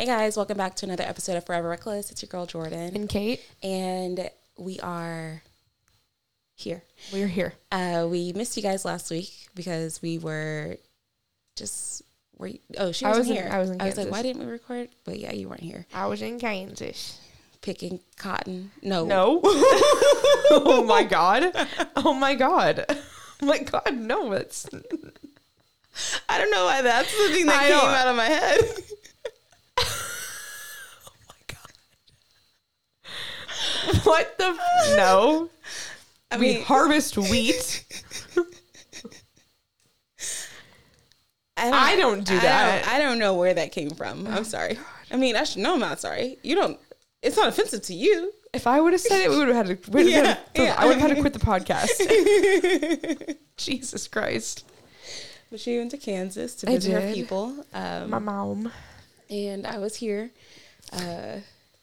Hey guys, welcome back to another episode of Forever Reckless. It's your girl Jordan, And Kate, and we are here. we're here. Uh, we missed you guys last week because we were just were you, oh she wasn't was in- here. I was in I was like, Kansas. why didn't we record? But yeah, you weren't here I was in Kansas. picking cotton. No, No. oh my god. Oh my god. Oh my god. No, it's I don't know why that's the thing that I came out of my head. what the f- no. I we mean, harvest wheat. I I don't do I that. don't, I don't know where that came from. I'm sorry. I mean, I should know I'm not sorry. You don't. It's not offensive to you. If I would have said it, we would have had to. Yeah, had to- yeah. I would have had to quit the podcast. Jesus Christ, But she went to Kansas to visit her people, um, my mom and I was here. Uh,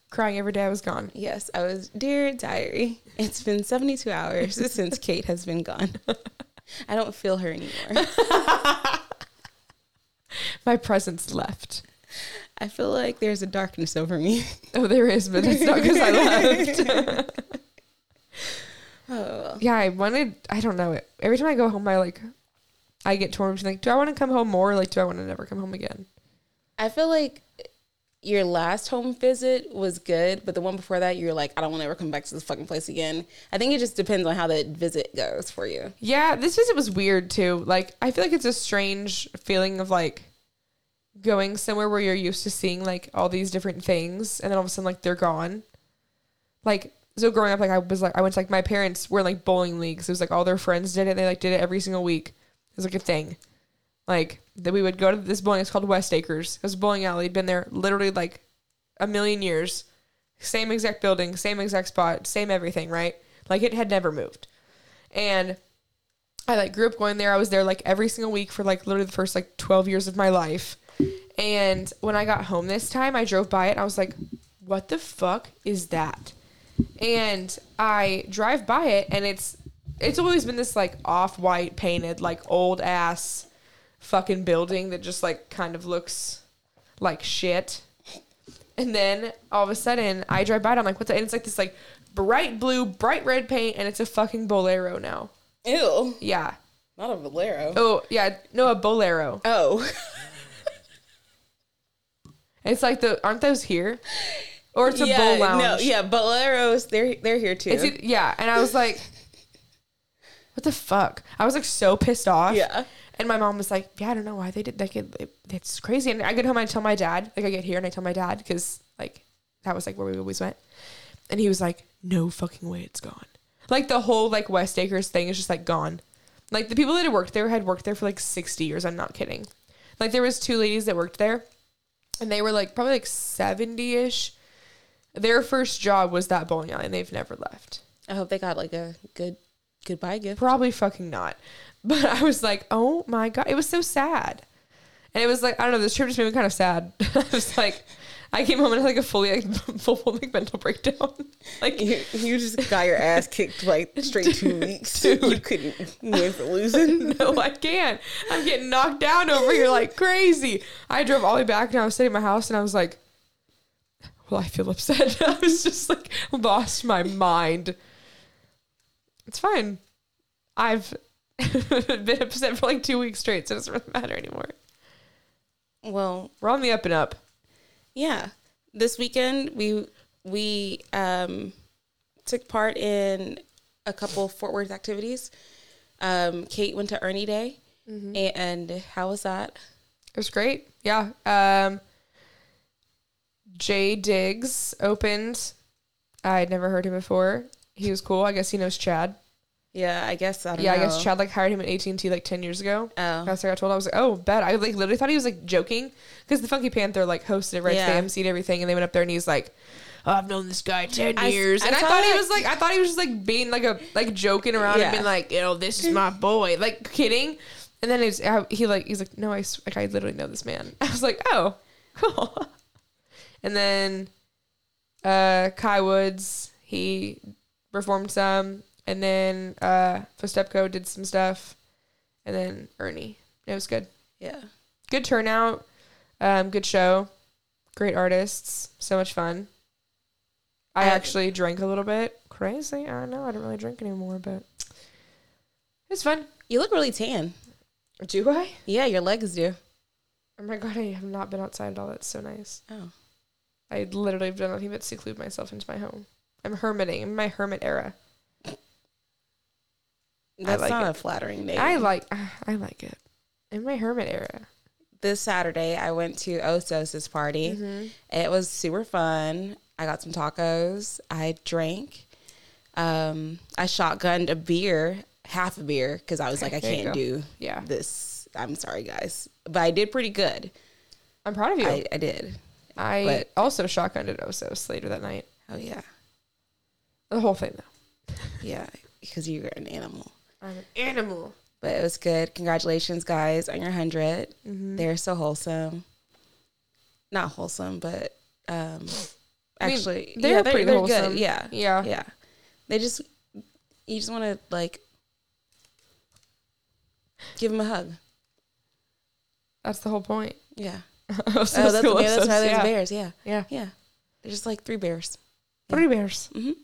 crying every day I was gone. yes, I was. Dear diary, it's been 72 hours since Kate has been gone. I don't feel her anymore. My presence left. I feel like there's a darkness over me. Oh, there is, but it's not because I left. Oh, yeah, I wanted. I don't know. It. Every time I go home, I like. I get torn between like, do I want to come home more? Or, like, do I want to never come home again? I feel like your last home visit was good, but the one before that, you're like, I don't want to ever come back to this fucking place again. I think it just depends on how the visit goes for you. Yeah, this visit was weird too. Like, I feel like it's a strange feeling of like going somewhere where you're used to seeing like all these different things, and then all of a sudden like they're gone. Like, so growing up, like I was like I went to like my parents were in like bowling leagues. It was like all their friends did it. They like did it every single week. It was like a thing. Like that we would go to this bowling. It's called West Acres. Was a bowling alley. Been there literally like a million years. Same exact building, same exact spot, same everything. Right? Like it had never moved. And I like grew up going there. I was there like every single week for like literally the first like 12 years of my life. And when I got home this time, I drove by it I was like, what the fuck is that? And I drive by it and it's it's always been this like off-white painted like old ass fucking building that just like kind of looks like shit. And then all of a sudden I drive by it, I'm like, what the and it's like this like bright blue, bright red paint and it's a fucking Bowlero now. Ew, Yeah. not a Bowlero. Oh, yeah. No, a Bowlero. Oh, It's like the aren't those here? Or it's a yeah, bowl lounge. no, yeah, Bowleros. They're they're here too. It's yeah, and I was like, what the fuck? I was like so pissed off. yeah, And my mom was like, yeah, I don't know why they did like it, it- it's crazy. And I get home and I tell my dad, like I get here and I tell my dad because like that was like where we always went. And he was like, no fucking way it's gone. Like the whole like West Acres thing is just like gone. Like the people that had worked there had worked there for like 60 years. I'm not kidding. Like there was two ladies that worked there and they were like probably like 70ish. Their first job was that bowling alley and they've never left. I hope they got like a good goodbye gift. Probably fucking not. But I was like, oh my god, it was so sad. And it was like, I don't know, this trip just made me kind of sad. I was like, I came home and had like a fully like full like mental breakdown. like You, you just got your ass kicked like straight two weeks. You couldn't win for losing. no, I can't. I'm getting knocked down over here like crazy. I drove all the way back and I was sitting at my house and I was like, well, I feel upset. I was just like lost my mind. It's fine. I've been upset for like two weeks straight, so it doesn't really matter anymore. Well, We're on the up and up. yeah. This weekend we we um took part in a couple Fort Worth activities. Um, Kate went to Ernie Day, and how was that? It was great. Yeah. Um, Jay Diggs opened. I'd never heard him before. He was cool. I guess he knows Chad. Yeah, I guess I don't Yeah, know. I guess Chad like hired him at AT and T like ten years ago. Oh, That's what I got told. I was like, oh, bet. I like literally thought he was like joking because the Funky Panther like hosted it, right? Yeah. They emceed everything, and they went up there, and he's like, oh, I've known this guy ten I years, I and I, saw thought he was like, I thought he was just like being like a like joking around Yeah. and being like, you know, this is my boy, like kidding. And then it's how- he like he's like, no, I like I literally know this man. I was like, oh, cool. And then uh Kai Woods, he performed some, and then uh Fostepco did some stuff, and then Ernie. It was good yeah. good turnout, um, good show. Great artists. So much fun. I, I- actually drank a little bit. Crazy. I know. I don't really drink anymore, but it's fun. You look really tan. Do I? Yeah, your legs do. Oh my god, I have not been outside at all. That's so nice. Oh. I literally have done nothing but seclude myself into my home. I'm hermiting. I'm in my hermit era. That's like not it. a flattering name. I like. I like it. In my hermit era. this Saturday I went to Osos's party. Mm-hmm. It was super fun. I got some tacos. I drank. Um, I shotgunned a beer, half a beer, because I was like, I There can't do Yeah, this. I'm sorry, guys, but I did pretty good. I'm proud of you. I, I, I but- also shotgunned at Osos later that night. Oh yeah, The whole thing though. yeah, because you're an animal. I'm an animal. But it was good. Congratulations, guys, on your 100 Mm-hmm. They're so wholesome. Not wholesome, but um, I mean, actually, they're yeah, pretty wholesome. Good. Yeah, Yeah. yeah. They just, you just want to like give them a hug. That's the whole point. Yeah. Osos, oh, that's, cool, yeah, that's Osos, why there's yeah. bears. Yeah, Yeah. yeah. They're just like three bears. Three bears. Mhm.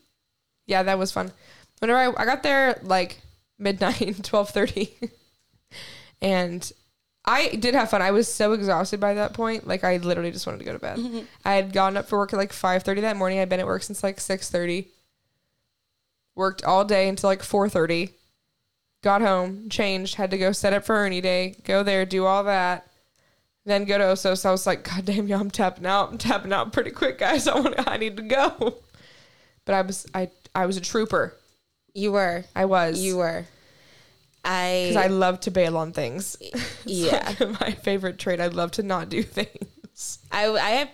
Yeah, that was fun. Whenever I, I got there like midnight, twelve thirty, and I did have fun. I was so exhausted by that point. Like I literally just wanted to go to bed. Mm-hmm. I had gotten up for work at like five thirty that morning. I'd been at work since like six thirty. Worked all day until like four thirty. Got home, changed, had to go set up for Ernie Day, go there, do all that. Then go to Osos. I was like, God damn, y'all, I'm tapping out. I'm tapping out pretty quick, guys. I want, I need to go. But I was, I, I was a trooper. You were. I was. You were. I. Because I love to bail on things. Yeah. like my favorite trait. I love to not do things. I I have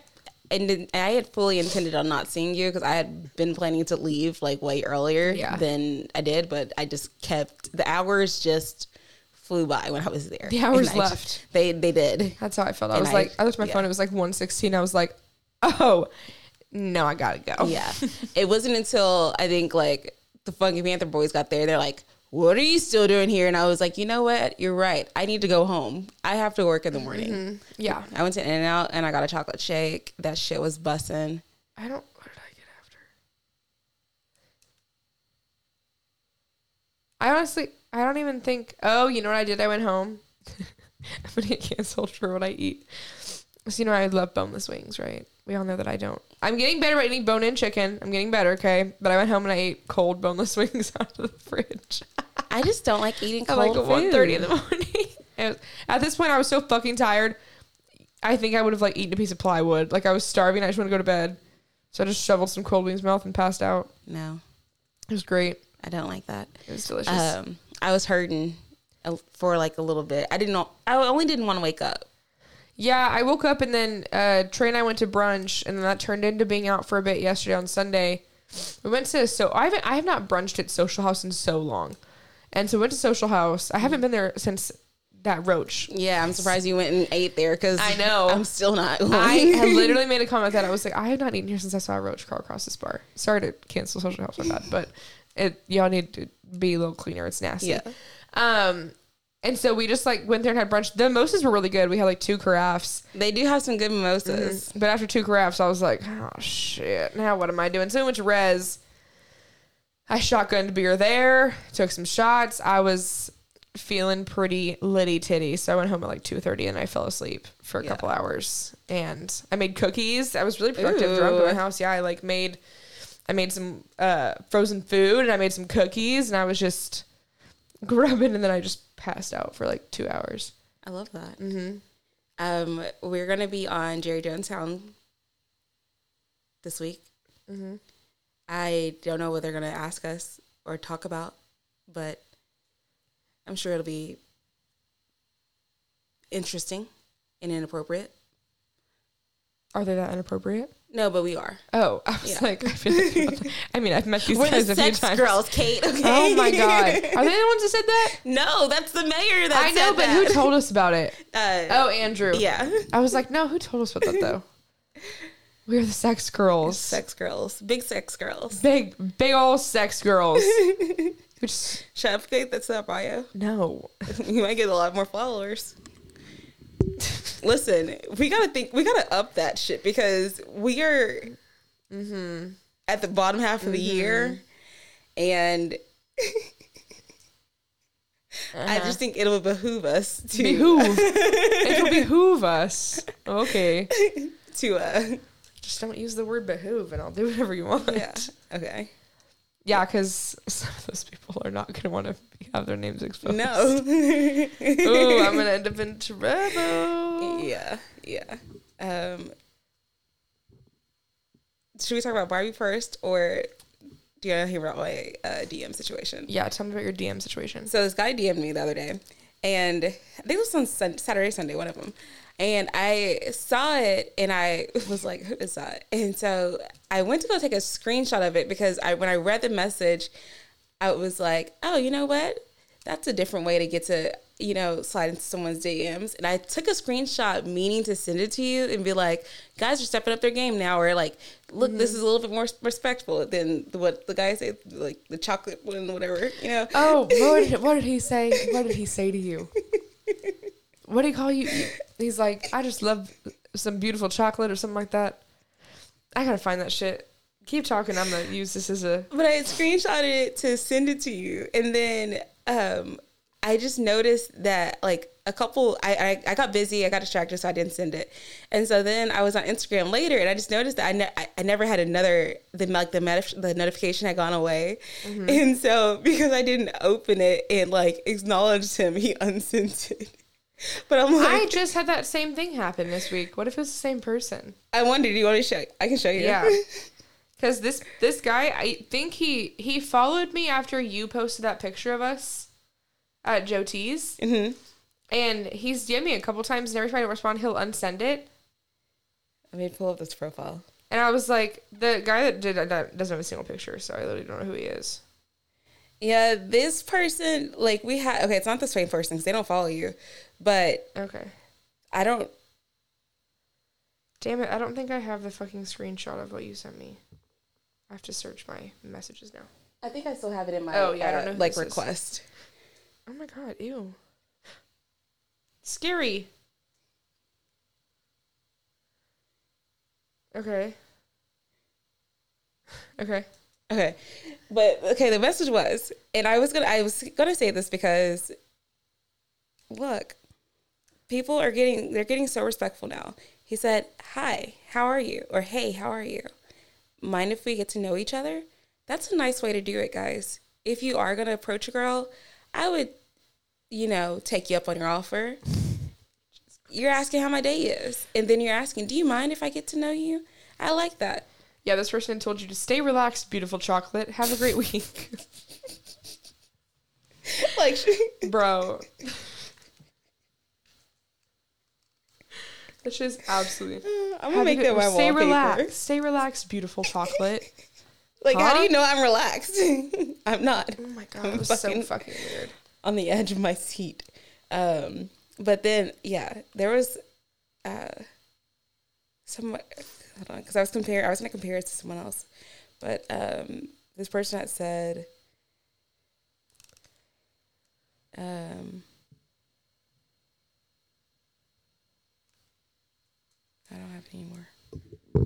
and I had fully intended on not seeing you because I had been planning to leave like way earlier Yeah. than I did, but I just kept the hours just flew by when I was there. The hours I just- left. they they did. That's how I felt. I And was I- like, I looked at my yeah. phone. It was like 116. I was like, oh, no, I gotta go. Yeah. it wasn't until I think like the Funky Panther boys got there. They're like, "What are you still doing here?" And I was like, "You know what? You're right. I need to go home. I have to work in the morning." Mm-hmm. Yeah. I went to In and Out and I got a chocolate shake. That shit was bussing. I don't. What did I get after? I honestly, I don't even think. Oh, you know what I did? I went home. I'm gonna get canceled for what I eat. So you know I love boneless wings, right? We all know that I don't. I'm getting better at eating bone-in chicken. I'm getting better, okay? But I went home and I ate cold boneless wings out of the fridge I just don't like eating at cold like food. 1.30 in the morning. Was- at this point, I was so fucking tired. I think I would have like eaten a piece of plywood. Like I was starving. I just want to go to bed. So I just shoveled some cold wings in my mouth and passed out. No, It was great. I don't like that. It was delicious. Um, I was hurting for like a little bit. I didn't know. I only didn't want to wake up. Yeah, I woke up and then uh, Trey and I went to brunch, and then that turned into being out for a bit yesterday on Sunday. We went to so I haven't I have not brunched at Social House in so long, and so we went to Social House. I haven't been there since that roach. Yeah, I'm surprised you went and ate there because I know. I'm still not. Going. I had literally made a comment that I was like, I have not eaten here since I saw a roach crawl across this bar. Sorry to cancel Social House, my that, but it y'all need to be a little cleaner. It's nasty. Yeah. Um, and so we just like went there and had brunch. The mimosas were really good. We had like two carafes. they do have some good mimosas. But after two carafes, I was like, oh shit, now what am I doing? So much Res. I shotgunned beer there, took some shots. I was feeling pretty litty titty. So I went home at like 2.30 and I fell asleep for a Yeah. couple hours. And I made cookies. I was really productive drunk at my house. Yeah, I like made, I made some uh, frozen food and I made some cookies and I was just grubbing and then I just passed out for like two hours. I love that. Mm-hmm. Um, we're gonna be on Jerry Jonestown this week. Mm-hmm. I don't know what they're gonna ask us or talk about, but I'm sure it'll be interesting and inappropriate. Are they that inappropriate? No, but we are. Oh, I was Yeah. like, I feel like, I mean, I've met these We're guys the a few sex times. girls, Kate. Okay. Oh my god, are they the ones that said that? no, that's the mayor. That I know, but that. who told us about it? Uh, Oh, Andrew. yeah, I was like, no, who told us about that though? We're the sex girls, sex girls, big sex girls. big, big old sex girls. Which Shut up, Kate. That's not bio. no, You might get a lot more followers. Listen, we gotta think. We gotta up that shit because we are Mm-hmm. at the bottom half of the year, and I Uh-huh. just think it'll behoove us to behoove. It'll behoove us. Okay. to uh Just don't use the word behoove, and I'll do whatever you want. yeah okay Yeah, because some of those people are not gonna want to have their names exposed. no Ooh, I'm gonna end up in trouble. yeah yeah um should we talk about Barbie first or do you want to hear about my uh, DM situation? Yeah, tell me about your DM situation. So this guy DM'd me the other day, and I think it was on Saturday, Sunday, one of them. And I saw it, and I was like, "Who is that?" And so I went to go take a screenshot of it because I, when I read the message, I was like, "Oh, you know what? That's a different way to get to, you know, slide into someone's DMs." And I took a screenshot, meaning to send it to you and be like, "Guys are stepping up their game now," or like, "Look, this mm-hmm. is a little bit more respectful than what the guy said, like the chocolate one, whatever." You know? Oh, what did, what did he say? What did he say to you? What do you call you? He's like, I just love some beautiful chocolate or something like that. I gotta find that shit. Keep talking. I'm gonna use this as a. But I had screenshotted it to send it to you, and then um, I just noticed that like a couple, I, I I got busy, I got distracted, so I didn't send it, and so then I was on Instagram later, and I just noticed that I ne- I, I never had another the like the met- the notification had gone away, and so because I didn't open it and like acknowledged him, he unsent it. But I'm like, I just had that same thing happen this week. What if it's the same person? I wondered, do you want to show? I can show you. Yeah. Because this this guy, I think he he followed me after you posted that picture of us at Joe T's, hmm and he's DM'd me a couple times, and every time I respond, he'll unsend it. I me pull up this profile. And I was like, the guy that did that doesn't have a single picture, so I literally don't know who he is. Yeah, this person, like we had, okay, it's not the same person because they don't follow you, but Okay. I don't, Damn it, I don't think I have the fucking screenshot of what you sent me. I have to search my messages now. I think I still have it in my, Oh, yeah, I don't uh, know like this is. request. Oh my god, ew. Scary. Okay. Okay. Okay. But okay, the message was, and I was gonna I was gonna say this because look, people are getting they're getting so respectful now. He said, Hi, how are you? Or hey, how are you? Mind if we get to know each other? That's a nice way to do it, guys. If you are gonna approach a girl, I would, you know, take you up on your offer. You're asking how my day is. And then you're asking, Do you mind if I get to know you? I like that. Yeah, this person told you to stay relaxed, beautiful chocolate. Have a great week. like Bro. That's just absolutely. I'm gonna make that my Stay wallpaper. relaxed. Stay relaxed, beautiful chocolate. Like, how do you know I'm relaxed? I'm not Oh my god, I'm was fucking- so fucking weird. on the edge of my seat. Um, but then, yeah, there was uh, some. Hold on, because I was comparing, I was gonna compare it to someone else, but um, this person had said, um, I don't have any more.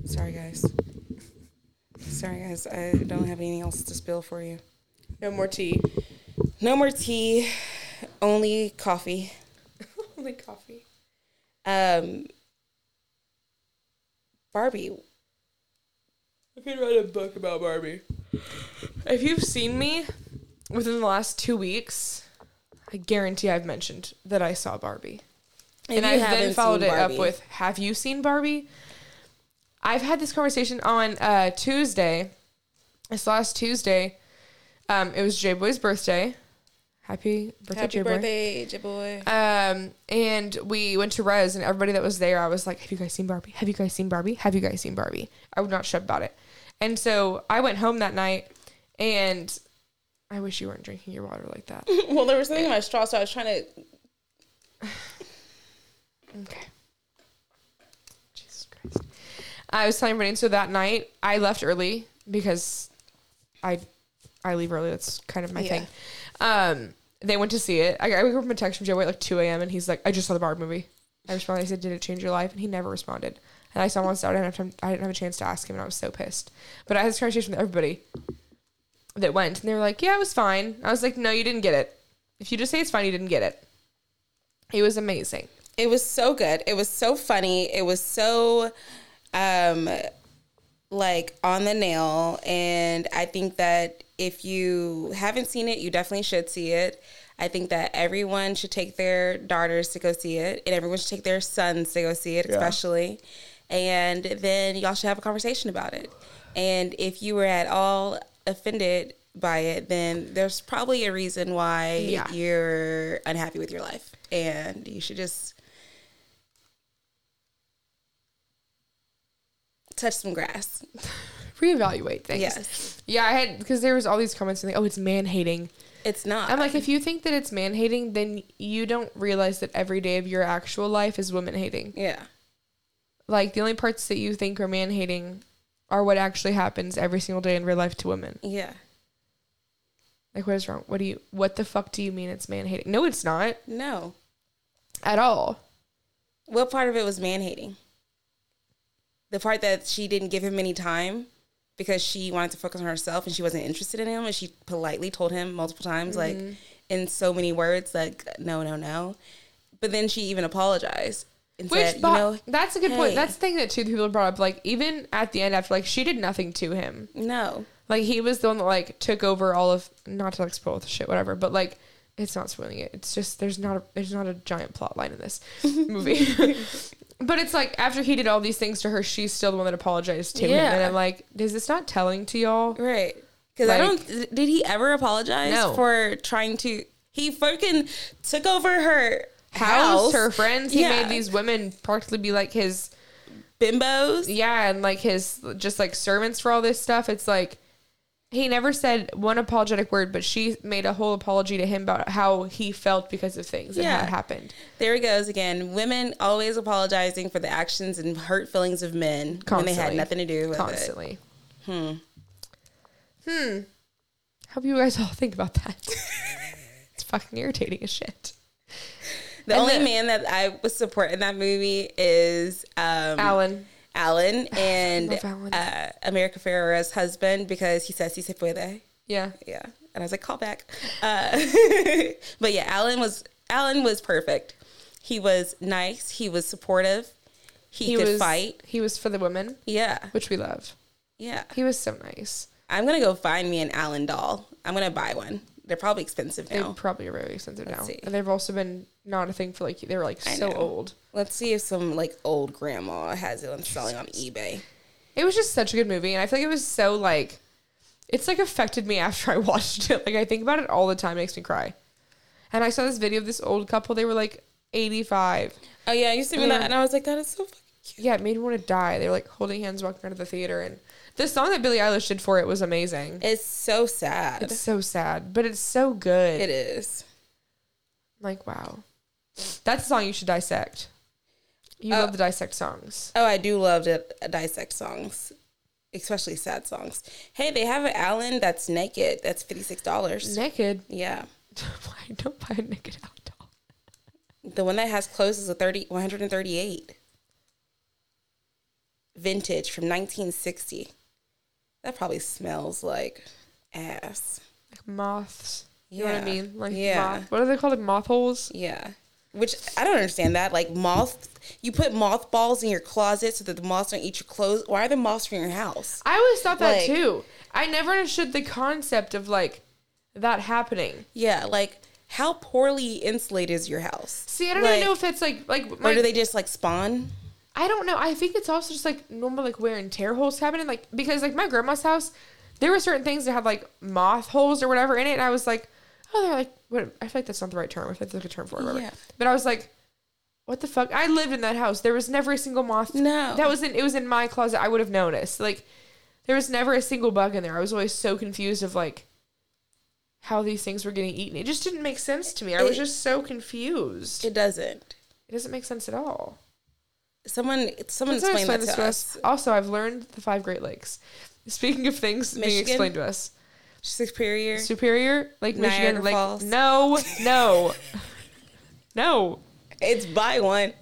Sorry, guys. Sorry, guys. I don't have anything else to spill for you. No more tea. No more tea, only coffee. Only coffee. Um, Barbie. I could write a book about Barbie. If you've seen me within the last two weeks, I guarantee I've mentioned that I saw Barbie. If and I haven't then followed it Barbie- up with, "Have you seen Barbie?" I've had this conversation on uh, Tuesday. This last Tuesday, um, it was J Boy's birthday. Happy birthday, Happy birthday, J boy. Um, and we went to Res, and everybody that was there, I was like, "Have you guys seen Barbie? Have you guys seen Barbie? Have you guys seen Barbie?" I would not shut about it. And so I went home that night, and I wish you weren't drinking your water like that. well, there was something in my straw, so I was trying to. Okay. Jesus Christ. I was telling Brittany, so that night I left early because I I leave early. That's kind of my Yeah. thing. Um, they went to see it. I, I got home a text from Joe at like 2 a.m. and he's like, I just saw the Barbie movie. I responded. I said, "Did it change your life?" And he never responded. And I saw him on Saturday. I didn't have time. I didn't have a chance to ask him, and I was so pissed. But I had this conversation with everybody that went, and they were like, "Yeah, it was fine." I was like, "No, you didn't get it. If you just say it's fine, you didn't get it." It was amazing. It was so good. It was so funny. It was so um like on the nail and I think that if you haven't seen it, you definitely should see it. I think that everyone should take their daughters to go see it and everyone should take their sons to go see it Yeah. especially. And then y'all should have a conversation about it. And if you were at all offended by it, then there's probably a reason why Yeah. you're unhappy with your life. And you should just touch some grass. Reevaluate things. Yes. Yeah, I had because there was all these comments saying, "Oh, it's man hating." It's not. I'm like, if you think that it's man hating, then you don't realize that every day of your actual life is woman hating. yeah. Like the only parts that you think are man hating are what actually happens every single day in real life to women. Yeah. Like, what is wrong? What do you? What the fuck do you mean it's man hating? No, it's not No. at all. What part of it was man hating? The part that she didn't give him any time because she wanted to focus on herself and she wasn't interested in him and she politely told him multiple times like mm-hmm. in so many words like no no no but then she even apologized and Which, said you know that's a good hey. point. That's the thing that two people brought up. Like, even at the end, after like she did nothing to him. no Like he was the one that like took over all of not to like spoil the shit, whatever. But like, it's not spoiling it. It's just there's not a there's not a giant plot line in this movie. but it's like after he did all these things to her, she's still the one that apologized to him. Yeah. And I'm like, is this not telling to y'all? right because I don't did he ever apologize No. for trying to he fucking took over her House, house her friends. He Yeah. made these women practically be like his bimbos yeah, and like his just like servants for all this stuff. It's like he never said one apologetic word, but she made a whole apology to him about how he felt because of things that Yeah. had happened. There he goes again. Women always apologizing for the actions and hurt feelings of men when they had nothing to do with it. constantly. Hmm. Hmm. Hope you guys all think about that. it's fucking irritating as shit. The And only the- man that I would support in that movie is um, Alan. Alan and. Uh, America Ferrera's husband because he says he se puede. Yeah. Yeah, and I was like, call back. Uh, but yeah, Alan was Alan was perfect. He was nice. He was supportive. He, could was fight. He was for the women, Yeah, which we love. yeah. He was so nice. I'm gonna go find me an Alan doll. I'm gonna buy one. They're probably expensive now. They now. probably are very expensive Let's now, see. and they've also been not a thing for like they were like I so know. old. Let's see if some like old grandma has it on selling on eBay. It was just such a good movie, and I feel like it was so like, it's like affected me after I watched it. Like I think about it all the time, it makes me cry. And I saw this video of this old couple. They were like eighty five. Oh yeah, you sent me Yeah. that, and I was like, that is so fucking cute. Yeah, it made me want to die. They were like holding hands, walking out of the theater, and the song that Billie Eilish did for it was amazing. It's so sad. It's so sad, but it's so good. it is. Like wow, that's a song you should dissect. You Uh, love the dissect songs. Oh, I do love to dissect songs, especially sad songs. Hey, they have an Allen that's naked. That's fifty six dollars. Naked. Yeah, Why don't buy a naked out doll? the one that has clothes is a 30, 138. Vintage from nineteen sixty. That probably smells like ass. Like moths. You know what I mean? Like Yeah. moth. What are they called? Like moth holes? Yeah. Which I don't understand that. Like moth, you put mothballs in your closet so that the moths don't eat your clothes. Why are the moths from your house? I always thought that Like- too. I never understood the concept of like that happening. Yeah, like how poorly insulated is your house? See, I don't Like- even know if it's like like Or do they just like spawn? I don't know. I think it's also just like normal like wear and tear holes happening. Like because like my grandma's house, there were certain things that had like moth holes or whatever in it, and I was like, oh, they're like what? I feel like that's not the right term. I feel like that's a term for it. Whatever. Yeah. But I was like, what the fuck? I lived in that house. There was never a single moth. No. that was in it was in my closet. I would have noticed. Like there was never a single bug in there. I was always so confused of like how these things were getting eaten. It just didn't make sense to me. I was just so confused. It, It doesn't. It doesn't make sense at all. Someone, someone explain explain to this us. Also, I've learned the five Great Lakes. Speaking of things being explained to us, Superior. Superior Like Niagara Michigan. Falls. No, no, no. It's by one.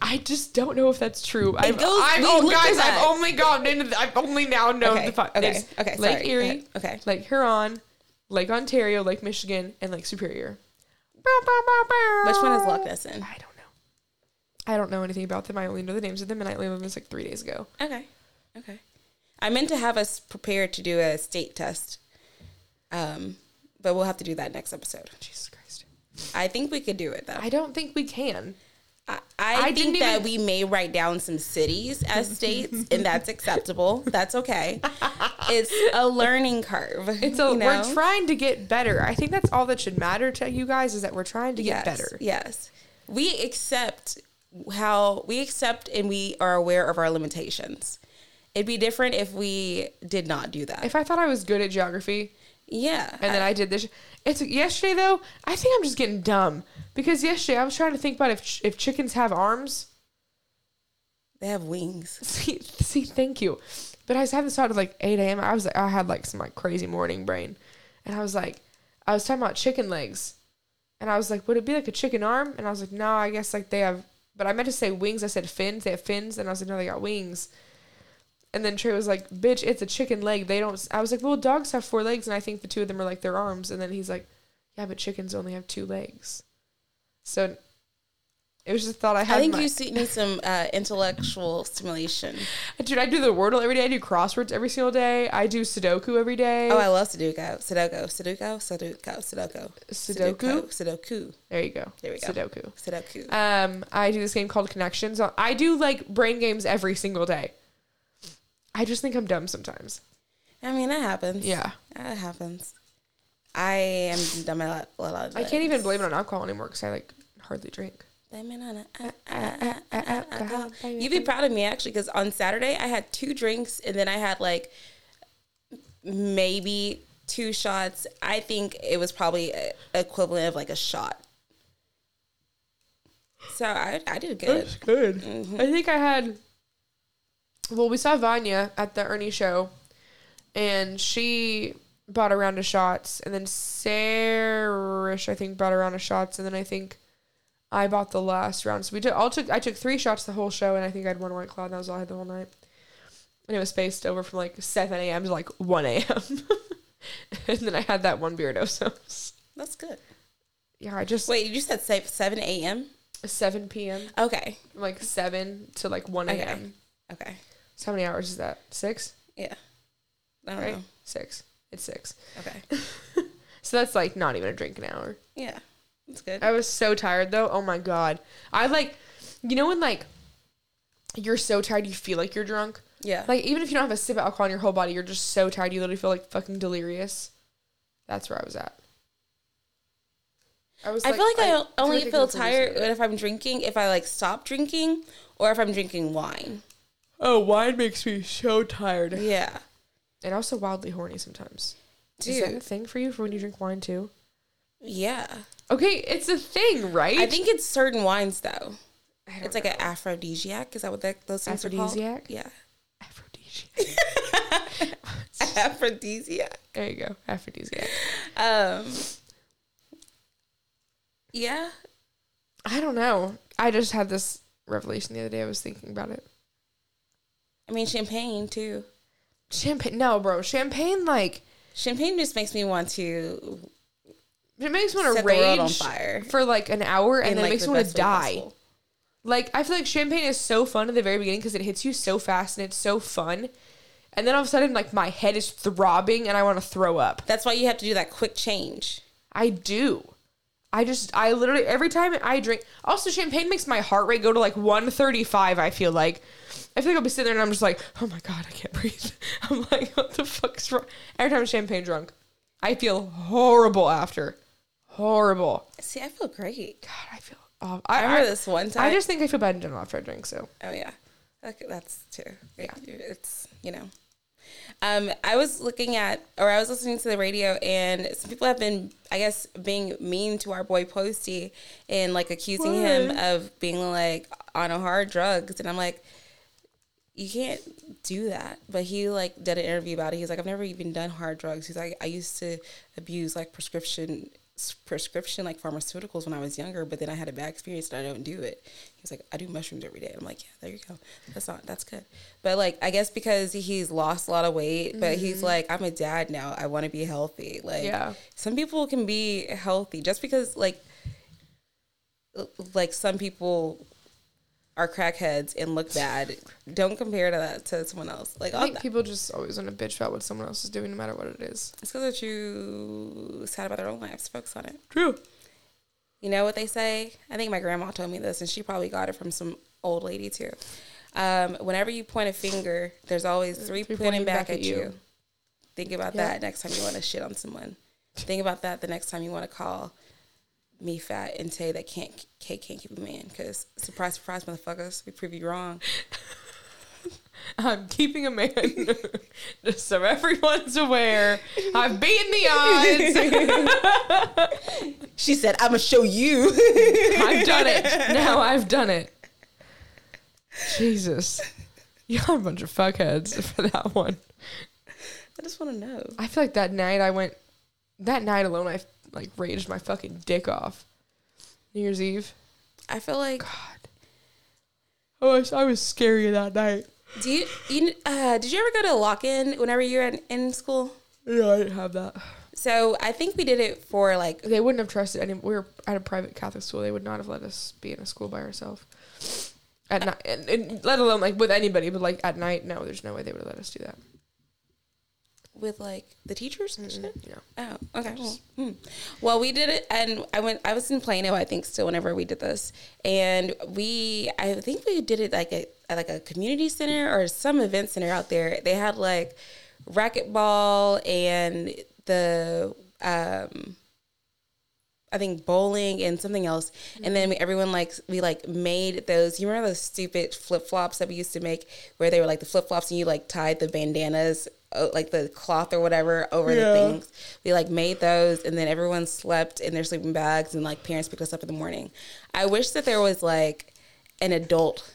I just don't know if that's true. I've, goes- I've, we oh, looked at guys, I've only gone into. The, I've only now known Okay, the five. okay, okay, Lake sorry. Erie, Okay, okay. Lake Huron, Lake Ontario, Lake Michigan, and Lake Superior. Which one is Loch Ness in? I don't know. I don't know anything about them. I only know the names of them, and I only learned this like three days ago. Okay. Okay. I meant to have us prepared to do a state test. Um, but we'll have to do that next episode. Jesus Christ. I think we could do it though. I don't think we can. I, I, I think that even- we may write down some cities as states, and that's acceptable. That's okay. It's a learning curve. It's a you know? we're trying to get better. I think that's all that should matter to you guys is that we're trying to get yes, better. Yes, we accept how we accept and we are aware of our limitations. It'd be different if we did not do that. If I thought I was good at geography yeah, and then I did this, it's yesterday though. I think I'm just getting dumb because yesterday I was trying to think about if ch- if chickens have arms. they have wings. See, see, thank you. But I was having this thought of like 8 a.m. I was like, I had like some like crazy morning brain, and I was like, I was talking about chicken legs, and I was like, would it be like a chicken arm? And I was like, no, I guess like they have. But I meant to say wings. I said fins. They have fins, and I was like, no, they got wings. And then Trey was like, bitch, it's a chicken leg. They don't. I was like, well, dogs have four legs, and I think the two of them are like their arms. And then he's like, yeah, but chickens only have two legs. So it was just a thought I had. I think my- you see- need some uh, intellectual stimulation. Dude, I do the Wordle every day. I do crosswords every single day. I do Sudoku every day. Oh, I love Sudoku. Sudoku. Sudoku. Sudoku. Sudoku. Sudoku? Sudoku. there you go. There we go. Sudoku. Sudoku. Um, I do this game called Connections. I do like brain games every single day. I just think I'm dumb sometimes. I mean, that happens. Yeah. That happens. I am dumb a lot. A lot of I can't even blame it on alcohol anymore because I like hardly drink. Blame it on a- uh, uh, uh, uh, alcohol. You'd be proud of me actually, because on Saturday I had two drinks and then I had like maybe two shots. I think it was probably a- equivalent of like a shot. So I I did good. good. Mm-hmm. I think I had. Well, we saw Vanya at the Ernie show, and she bought a round of shots, and then Sarish, I think, bought a round of shots, and then I think I bought the last round. So we took all took I took three shots the whole show, and I think I had one White Claw, and that was all I had the whole night. And it was spaced over from like seven a.m. to like one a.m. and then I had that one beer so That's good. yeah, I just Wait, you just said seven a.m. seven p.m. Okay. from like seven to like one Okay. a.m. Okay. So how many hours is that? Six, Yeah. I don't right? know. Six. It's six. Okay. So that's like not even a drink an hour. Yeah. That's good. I was so tired though. Oh my god. I like, you know when like you're so tired you feel like you're drunk. Yeah. Like even if you don't have a sip of alcohol in your whole body, you're just so tired you literally feel like fucking delirious. That's where I was at. I was. I feel like I, it's only feel tired if I'm drinking, if I like stop drinking, or if I'm drinking wine. Oh, wine makes me so tired. Yeah. And also wildly horny sometimes. Is that a thing for you for when you drink wine too? Yeah. Okay, it's a thing, right? I think it's certain wines though. I don't It's like an aphrodisiac. Is that what that, those things are Aphrodisiac? called? Yeah. aphrodisiac. Aphrodisiac. there you go, aphrodisiac. Um. Yeah. I don't know. I just had this revelation the other day. I was thinking about it. I mean, champagne too. Champagne, no, bro. Champagne, like Champagne just makes me want to it makes me want to world on rage fire. for like an hour, and then like, it makes the me want to die. possible. Like I feel like champagne is so fun at the very beginning because it hits you so fast and it's so fun, and then all of a sudden, like my head is throbbing and I want to throw up. That's why you have to do that quick change. I do. I just, I literally, every time I drink, also champagne makes my heart rate go to like 135, I feel like. I feel like I'll be sitting there and I'm just like, oh my God, I can't breathe. I'm like, what the fuck's wrong? Every time I'm champagne drunk, I feel horrible after. Horrible. See, I feel great. God, I feel awful. I I, remember I, this one time. I just think I feel bad in general after I drink, so. Oh yeah, Okay, that's too. Yeah, it's you know. Um, I was looking at, or I was listening to the radio, and some people have been, I guess, being mean to our boy Posty and like accusing him of being like on a hard drugs, and I'm like, you can't do that. But he like did an interview about it. He's like, I've never even done hard drugs. He's like, I used to abuse like prescription prescription like pharmaceuticals when I was younger, but then I had a bad experience and I don't do it. He's like, I do mushrooms every day. I'm like, yeah, there you go. That's not that's good. But like, I guess because he's lost a lot of weight, but he's mm-hmm. like, I'm a dad now. I want to be healthy. Like, Yeah. some people can be healthy just because like, like some people are crackheads and look bad. Don't compare to that to someone else. Like, I all think people just always want to bitch about what someone else is doing, no matter what it is. it's because they're too sad about their own lives. Focus on it. True. You know what they say? I think my grandma told me this, and she probably got it from some old lady too. Um, whenever you point a finger, there's always three, Three pointing back, at you. you. Think about Yeah. that next time you want to shit on someone. Think about that the next time you want to call me fat and say that can't Kate can't keep a man. Because surprise, surprise, motherfuckers, we prove you wrong. I'm keeping a man, just so everyone's aware. I've beaten the odds. She said, "I'm gonna show you." I've done it. Now I've done it. Jesus. You're a bunch of fuckheads for that one. I just want to know. I feel like that night I went, that night alone, I like raged my fucking dick off. New Year's Eve. I feel like God. I was, I was scary that night. do you you uh, did you ever go to lock in whenever you were in, in school? Yeah, I didn't have that. So I think we did it for like They wouldn't have trusted any. We were at a private Catholic school. They would not have let us be in a school by ourselves at night, and, and let alone like with anybody. But like at night, no, there's no way they would have let us do that. With like the teachers and shit. Yeah. Oh, okay. Well, hmm. well, we did it, and I went. I was in Plano, I think, still whenever we did this, and we, I think we did it like a at like a community center or some event center out there. They had like racquetball and the um I think bowling and something else. And then we, everyone like we like made those. You remember those stupid flip flops that we used to make, where they were like the flip flops, and you like tied the bandanas, uh, like the cloth or whatever, over Yeah. the things. We like made those, and then everyone slept in their sleeping bags, and like parents picked us up in the morning. I wish that there was like an adult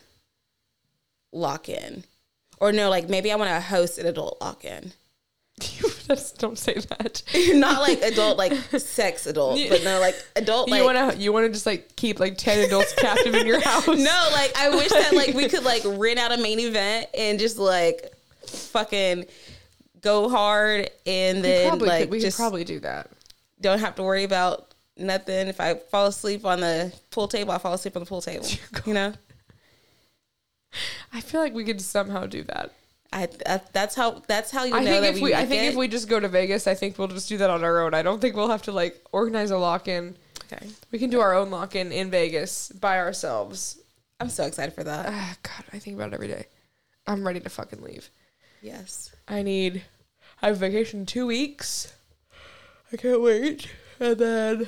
lock in, or no, like maybe I want to host an adult lock in. That's, don't say that. Not like adult, like sex adult, but no, like adult. Like, you wanna you wanna just like keep like ten adults captive in your house? No, like I wish that like we could like rent out a main event and just like fucking go hard and then like could, we just could probably do that. don't have to worry about nothing. If I fall asleep on the pool table, I fall asleep on the pool table. You know, I feel like we could somehow do that. I, I that's how that's how you know I think that if we. we, I think it. if we just go to Vegas, I think we'll just do that on our own. I don't think we'll have to like organize a lock in. okay, We can do our own lock in in Vegas by ourselves. I'm so excited for that. Ah, God, I think about it every day. I'm ready to fucking leave. Yes, I need. I have vacation two weeks. I can't wait. And then.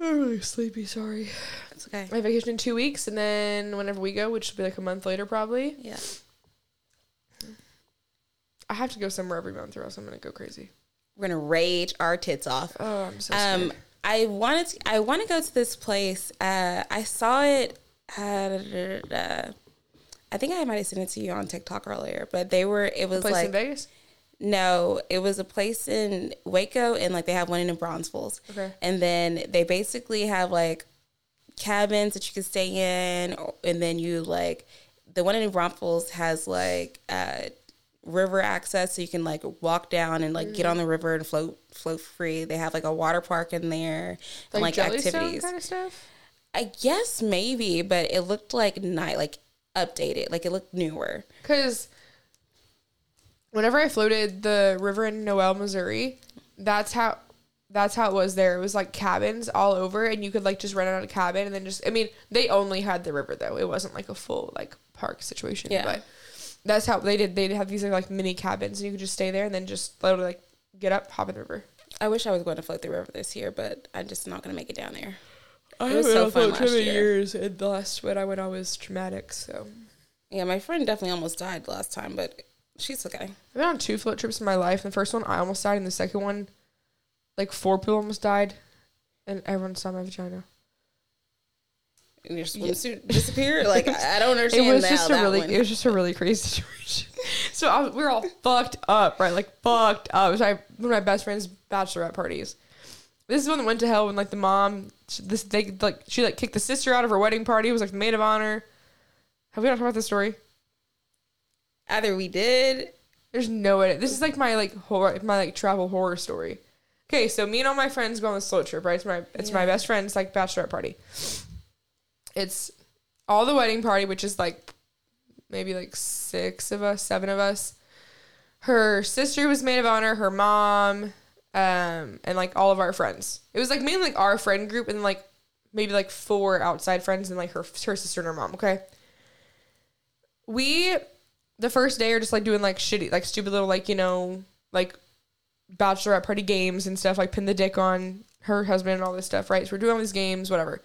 I'm really sleepy, sorry. it's okay. My vacation in two weeks, and then whenever we go, which will be like a month later probably, Yeah, I have to go somewhere every month or else I'm going to go crazy. we're gonna rage our tits off. Oh, I'm so scared. Um, I wanted to, I want to go to this place. Uh, I saw it. Uh, I think I might have sent it to you on TikTok earlier, but they were. It was Place like in Vegas? No, it was a place in Waco, and like they have one in Braunfels. Okay. And then they basically have like cabins that you can stay in, and then you like the one in Braunfels has like uh, river access, so you can like walk down and like get on the river and float float free. They have like a water park in there and like activities. kind of stuff? I guess maybe, but it looked like night, like updated, like it looked newer. Because whenever I floated the river in Noel, Missouri, that's how that's how it was there. It was like cabins all over, and you could like just rent out a cabin and then just. I mean, they only had the river though. It wasn't like a full like park situation. Yeah. But that's how they did. They have these like mini cabins, and you could just stay there and then just literally like get up, hop in the river. I wish I was going to float the river this year, but I'm just not going to make it down there. I It was so fun float last many year. years, and the last one I went on was traumatic. So Yeah, my friend definitely almost died last time, but she's okay. I've been on two float trips in my life. The first one I almost died, and the second one, like four people almost died, and everyone saw my vagina. and your swimsuit disappear. Like I don't understand. It was now just a that really, one. it was just a really crazy situation. so I was, we were all fucked up, right? Like fucked up. It was my, one of my best friend's bachelorette parties. This is one that went to hell when like the mom, this they like she like kicked the sister out of her wedding party. It was like the maid of honor. Have we not talked about this story? Either we did. There's no way. This is like my like horror, my like travel horror story. Okay, so me and all my friends go on this slow trip, right? It's my it's my Yeah. best friend's like bachelorette party. It's all the wedding party, which is like maybe like six of us, seven of us. Her sister was maid of honor, her mom, um, and like all of our friends. It was like mainly like our friend group and like maybe like four outside friends and like her her sister and her mom. Okay. We the first day are just like doing like shitty, like stupid little like you know like bachelorette party games and stuff, like pin the dick on her husband and all this stuff, right? So we're doing all these games, whatever.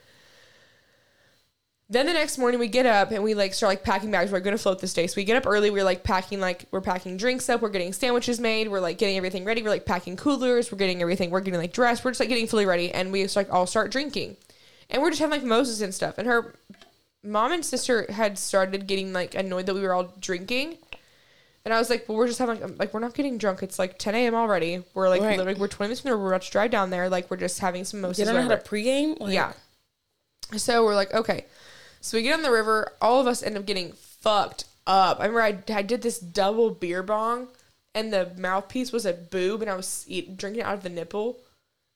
Then the next morning we get up and we like start like packing bags. We're gonna float this day, so we get up early. We're like packing like we're packing drinks up. We're getting sandwiches made. We're like getting everything ready. We're like packing coolers. We're getting everything. We're getting like dressed. We're just like getting fully ready, and we just like all start drinking, and we're just having like mimosas and stuff. And her mom and sister had started getting like annoyed that we were all drinking. And I was like, well, we're just having like, like we're not getting drunk. It's like 10 a.m. already. We're like Right. literally we're 20 minutes from there. We're about to drive down there. Like we're just having some mimosas. Did I know how to pregame? Like, Yeah. So we're like, okay. So we get on the river. All of us end up getting fucked up. I remember I, I did this double beer bong, and the mouthpiece was a boob, and I was eat, drinking it out of the nipple.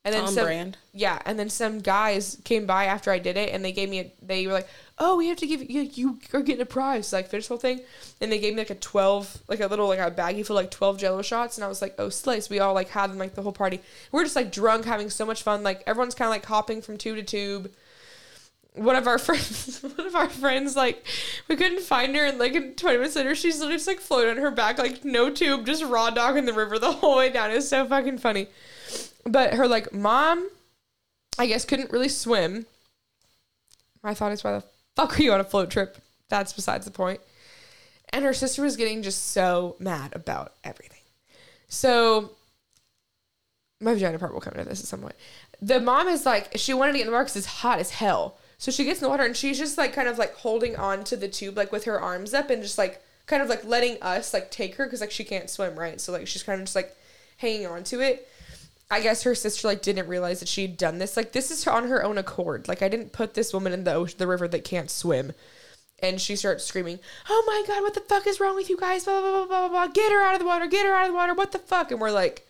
And then On some, brand. yeah, and then some guys came by after I did it, and they gave me a. They were like, "Oh, we have to give you. You are getting a prize." So, like finish the whole thing, and they gave me like a twelve, like a little like a baggie of, like twelve Jello shots, and I was like, "Oh, slice!" We all like had them like the whole party. We're just like drunk, having so much fun. Like everyone's kind of like hopping from tube to tube. One of our friends, one of our friends, like we couldn't find her, and like in twenty minutes later, she's literally just like floating on her back, like no tube, just raw dog in the river the whole way down. It's so fucking funny. But her like mom, I guess couldn't really swim. My thought is, why the fuck are you on a float trip? That's besides the point. And her sister was getting just so mad about everything. So my vagina part will come into this at some point. The mom is like, she wanted to get in the water because it's hot as hell. So she gets in the water and she's just like kind of like holding on to the tube like with her arms up and just like kind of like letting us like take her because like she can't swim right. So like she's kind of just like hanging on to it. I guess her sister like didn't realize that she'd done this. Like this is on her own accord. Like I didn't put this woman in the ocean, the river that can't swim. And she starts screaming, "Oh my god, what the fuck is wrong with you guys? Blah blah blah blah blah. Get her out of the water. Get her out of the water. What the fuck?" And we're like,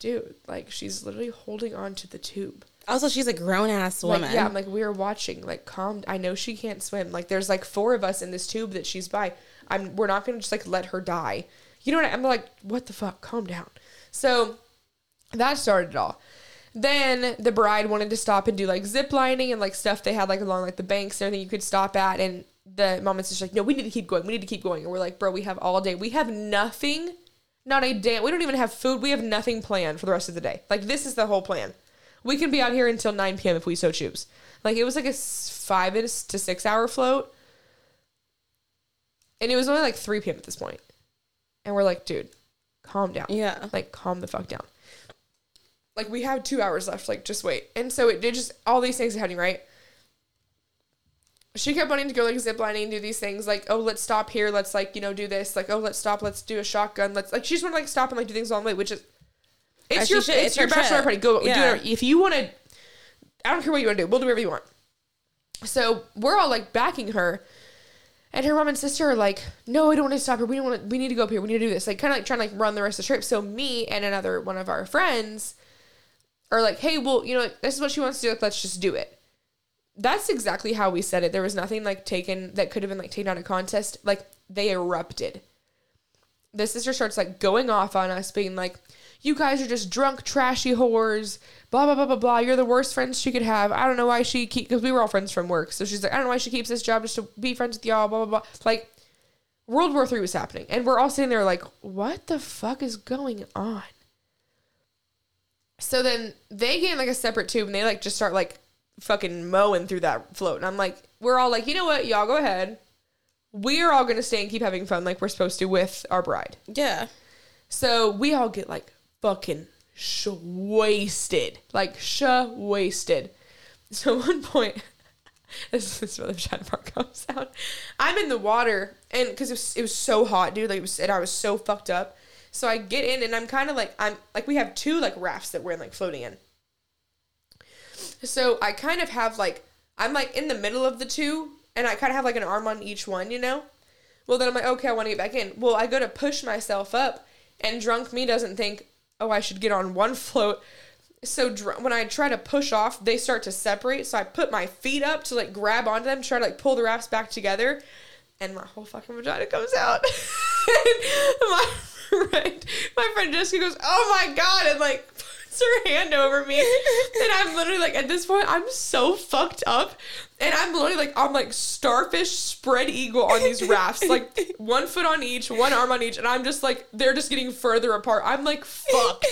"Dude, like she's literally holding on to the tube." Also, she's a grown ass woman. Like, yeah, I'm like, we are watching. Like, calm. I know she can't swim. Like, there's like four of us in this tube that she's by. I'm. We're not gonna just like let her die. You know what? I, I'm like, what the fuck? Calm down. So that started it all. Then the bride wanted to stop and do like zip lining and like stuff they had like along like the banks and everything you could stop at. And the mom and sister like, no, we need to keep going. We need to keep going. And we're like, bro, we have all day. We have nothing. Not a damn. We don't even have food. We have nothing planned for the rest of the day. Like this is the whole plan. We can be out here until 9 p.m. if we so choose. Like it was like a five to six hour float. And it was only like 3 p.m. at this point. And we're like, dude, calm down. yeah. Like, calm the fuck down. Like, we have two hours left. Like, just wait. And so it did just, all these things happening, right? She kept wanting to go like ziplining, and do these things like, oh, let's stop here. Let's like, you know, do this. Like, oh, let's stop. Let's do a shotgun. Let's like, she just want to like stop and like do things along the way, which is, it's your, she should. it's, It's your bachelor trip. party. Go do Yeah. whatever. If you want to, I don't care what you want to do. We'll do whatever you want. So we're all like backing her. And her mom and sister are like, no, I don't want to stop her. We don't want to, we need to go up here. We need to do this. Like, kind of like trying to like run the rest of the trip. So me and another one of our friends are like, hey, well, you know, this is what she wants to do. Let's just do it. That's exactly how we said it. There was nothing like taken that could have been like taken out of contest. Like, they erupted. The sister starts like going off on us, being like, you guys are just drunk, trashy whores, blah, blah, blah, blah, blah. You're the worst friends she could have. I don't know why she keep, because we were all friends from work. So she's like, I don't know why she keeps this job just to be friends with y'all, blah, blah, blah. Like, World War Three was happening. And we're all sitting there like, what the fuck is going on? So then they get in like a separate tube and they like just start like fucking mowing through that float. And I'm like, we're all like, you know what? Y'all go ahead. We're all gonna stay and keep having fun like we're supposed to with our bride. Yeah. So we all get like fucking sh- wasted. Like sh- wasted. So at one point, this is where the shadow part comes out. I'm in the water, and because it was, it was so hot, dude. Like it was, and I was so fucked up. So I get in, and I'm kind of like I'm like we have two like rafts that we're like floating in. So I kind of have like I'm like in the middle of the two, and I kind of have like an arm on each one, you know. Well, then I'm like, okay, I want to get back in. Well, I go to push myself up, and drunk me doesn't think, oh, I should get on one float. So dr- when I try to push off, they start to separate. So I put my feet up to like grab onto them, try to like pull the rafts back together, and my whole fucking vagina comes out. my friend, my friend Jessica goes, "Oh my god!" and like puts her hand over me, and I'm literally like, at this point, I'm so fucked up, and I'm literally like, I'm like starfish spread eagle on these rafts, like one foot on each, one arm on each, and I'm just like, they're just getting further apart. I'm like fucked.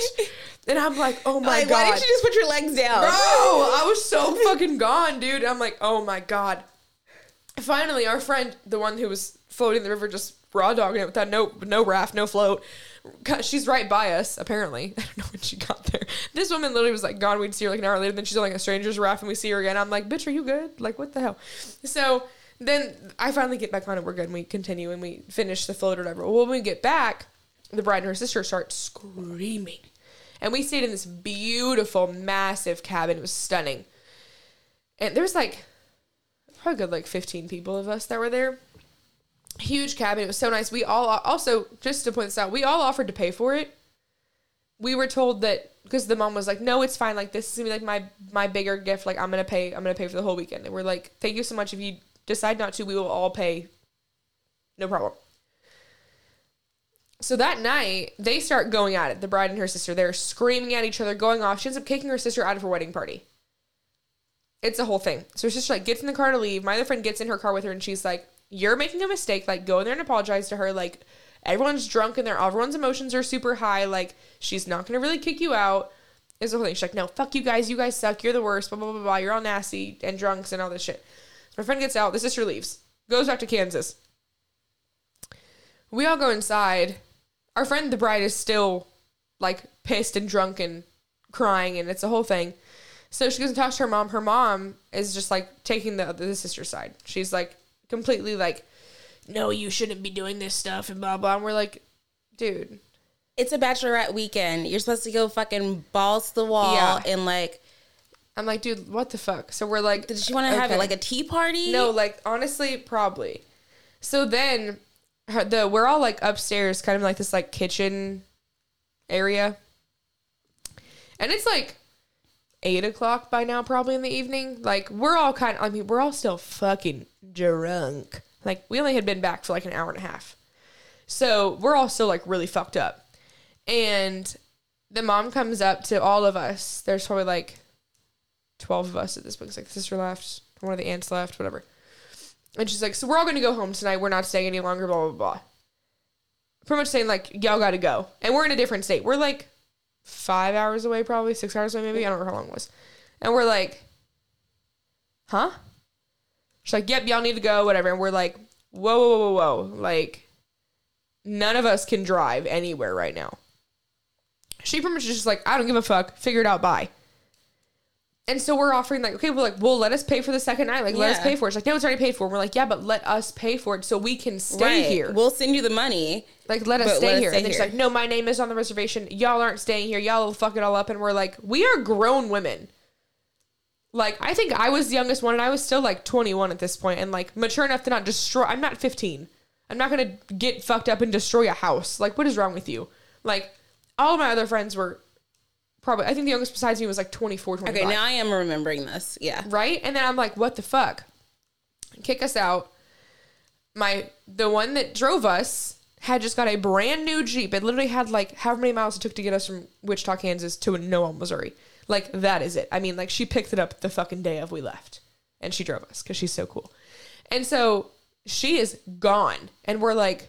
And I'm like, oh my like, god. why didn't you just put your legs down? Bro, I was so fucking gone, dude. I'm like, oh my god. Finally, our friend, the one who was floating in the river, just raw dogging it without no no raft, no float. She's right by us, apparently. I don't know when she got there. This woman literally was like gone. We'd see her like an hour later. Then she's on like a stranger's raft, and we see her again. I'm like, bitch, are you good? Like, what the hell? So then I finally get back on it. We're good. And we continue and we finish the float or whatever. Well, when we get back, the bride and her sister start screaming. And we stayed in this beautiful, massive cabin. It was stunning. And there was like probably good like 15 people of us that were there. Huge cabin. It was so nice. We all also just to point this out, we all offered to pay for it. We were told that because the mom was like, "No, it's fine. Like this is gonna be like my my bigger gift. Like I'm gonna pay. I'm gonna pay for the whole weekend." And we're like, "Thank you so much. If you decide not to, we will all pay. No problem." So that night, they start going at it. The bride and her sister. They're screaming at each other, going off. She ends up kicking her sister out of her wedding party. It's a whole thing. So her sister like gets in the car to leave. My other friend gets in her car with her, and she's like, "You're making a mistake. Like, go in there and apologize to her. Like, everyone's drunk and their everyone's emotions are super high. Like, she's not gonna really kick you out." Is the whole thing. She's like, "No, fuck you guys. You guys suck. You're the worst. Blah blah blah blah. You're all nasty and drunks and all this shit." My friend gets out. The sister leaves. Goes back to Kansas. We all go inside. Our friend, the bride, is still like pissed and drunk and crying, and it's a whole thing. So she goes and talks to her mom. Her mom is just like taking the the sister's side. She's like completely like, "No, you shouldn't be doing this stuff," and blah blah. And we're like, "Dude, It's a bachelorette weekend. You're supposed to go fucking balls to the wall Yeah. and like. I'm like, dude, what the fuck?" So we're like, Did she want to have okay. like a tea party? No, like honestly, probably. So then, her, the we're all like upstairs, kind of like this like kitchen area, and it's like eight o'clock by now, probably in the evening. Like we're all kind of, I mean, we're all still fucking drunk. Like we only had been back for like an hour and a half, so we're all still like really fucked up. And the mom comes up to all of us. There's probably like twelve of us at this point. It's like the sister left, one of the aunts left, whatever. And she's like, "So we're all going to go home tonight. We're not staying any longer." Blah blah blah. Pretty much saying like, "Y'all got to go," and we're in a different state. We're like five hours away, probably six hours away, maybe. I don't know how long it was. And we're like, "Huh?" She's like, "Yep, y'all need to go, whatever." And we're like, "Whoa, whoa, whoa, whoa, whoa!" Like, none of us can drive anywhere right now. She pretty much just like, "I don't give a fuck. Figure it out. Bye." And so we're offering like, okay, we're like, well, let us pay for the second night. Like, let us pay for it. She's like, no, it's already paid for. And we're like, yeah, but let us pay for it so we can stay Right. here. We'll send you the money. like, let us stay let us here. stay and then she's here. like, no, my name is on the reservation. Y'all aren't staying here. Y'all will fuck it all up. And we're like, we are grown women. Like, I think I was the youngest one, and I was still like 21 at this point, and like mature enough to not destroy. I'm not 15. I'm not gonna get fucked up and destroy a house. Like, what is wrong with you? Like, all of my other friends were probably. I think the youngest besides me was like 24, 25 Okay, now I am remembering this. Yeah. right? And then I'm like, what the fuck? Kick us out. My the one that drove us had just got a brand new Jeep. It literally had like however many miles it took to get us from Wichita, Kansas to Noel, Missouri. Like that is it. I mean, like she picked it up the fucking day of we left. And she drove us because she's so cool. And so she is gone. And we're like,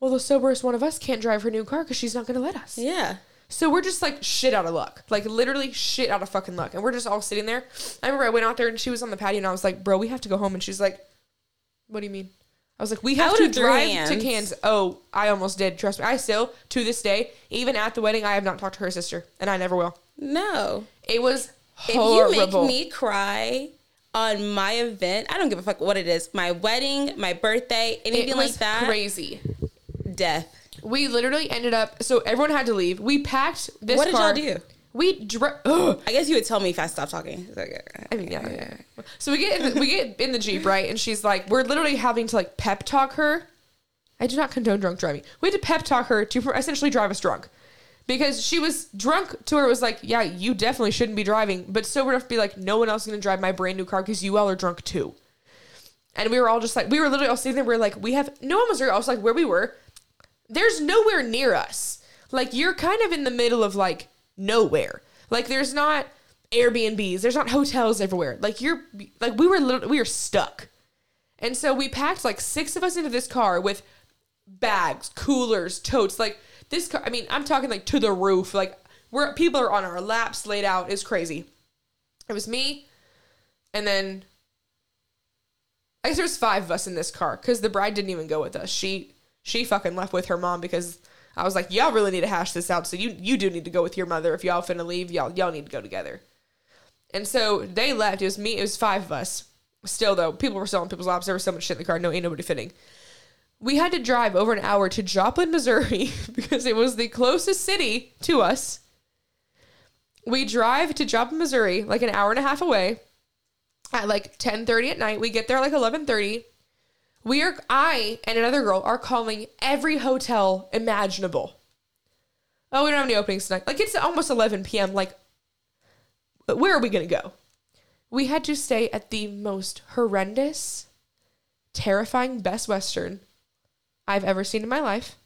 well, the soberest one of us can't drive her new car because she's not gonna let us. Yeah. So we're just like shit out of luck. Like literally shit out of fucking luck. And we're just all sitting there. I remember I went out there and she was on the patio and I was like, bro, we have to go home. And she's like, what do you mean? I was like, we have to would've threw drive to. Kansas. Oh, I almost did. Trust me. I still, to this day, even at the wedding, I have not talked to her sister. And I never will. No. It was horrible. If you make me cry on my event, I don't give a fuck what it is. My wedding, my birthday, anything it like that. crazy. Death. We literally ended up. So everyone had to leave. We packed this. What did car. y'all do? We dr- Ugh. I guess you would tell me if I stopped talking. Like, I mean, yeah, yeah. So we get in the, we get in the jeep, right? And she's like, we're literally having to like pep talk her. I do not condone drunk driving. We had to pep talk her to essentially drive us drunk, because she was drunk to her it was like, yeah, you definitely shouldn't be driving, but sober enough to be like, no one else is gonna drive my brand new car because you all are drunk too. And we were all just like, we were literally all sitting there. We are like, we have no one was there. I was like, where we were, there's nowhere near us. Like you're kind of in the middle of like nowhere. Like there's not Airbnbs, there's not hotels everywhere. Like you're like we were literally, we were stuck. And so we packed like six of us into this car with bags, coolers, totes. Like this car, I mean, I'm talking like to the roof. Like where people are on our laps laid out is crazy. It was me, and then I guess there's five of us in this car because the bride didn't even go with us. She she fucking left with her mom because I was like, y'all really need to hash this out. So you you do need to go with your mother if y'all finna leave. Y'all y'all need to go together. And so they left. It was me. It was five of us. Still though, people were still on people's laps. There was so much shit in the car. No, ain't nobody fitting. We had to drive over an hour to Joplin, Missouri, because it was the closest city to us. We drive to Joplin, Missouri, like an hour and a half away, at like ten thirty at night. We get there like eleven thirty. We are I and another girl are calling every hotel imaginable. Oh, we don't have any openings tonight. Like it's almost 11 p.m. Like, where are we gonna go? We had to stay at the most horrendous, terrifying Best Western I've ever seen in my life.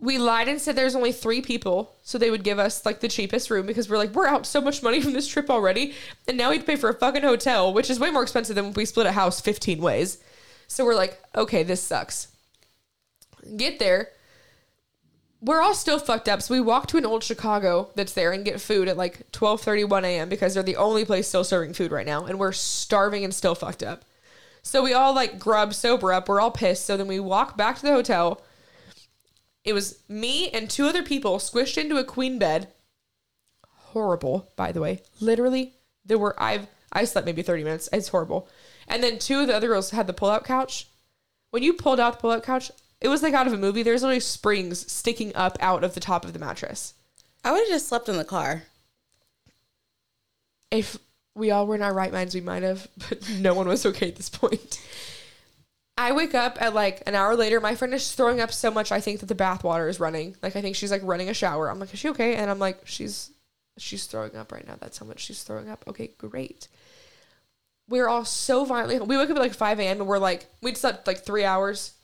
We lied and said there's only three people, so they would give us like the cheapest room because we're like, we're out so much money from this trip already, and now we'd pay for a fucking hotel, which is way more expensive than if we split a house 15 ways. So we're like, okay, this sucks. Get there. We're all still fucked up, so we walk to an old Chicago that's there and get food at like 12:31 a.m. because they're the only place still serving food right now, and we're starving and still fucked up. So we all like grub sober up. We're all pissed. So then we walk back to the hotel. It was me and two other people squished into a queen bed. Horrible, by the way. Literally, there were I've I slept maybe 30 minutes. It's horrible. And then two of the other girls had the pull-out couch. When you pulled out the pull-out couch, it was like out of a movie. There's literally springs sticking up out of the top of the mattress. I would have just slept in the car. If we all were in our right minds, we might have, but no one was okay at this point. I wake up at like an hour later. My friend is throwing up so much. I think that the bath water is running. Like I think she's like running a shower. I'm like, is she okay? And I'm like, she's she's throwing up right now. That's how much she's throwing up. Okay, great. We're all so violently. We wake up at like 5 a.m. and we're like, we'd slept like three hours.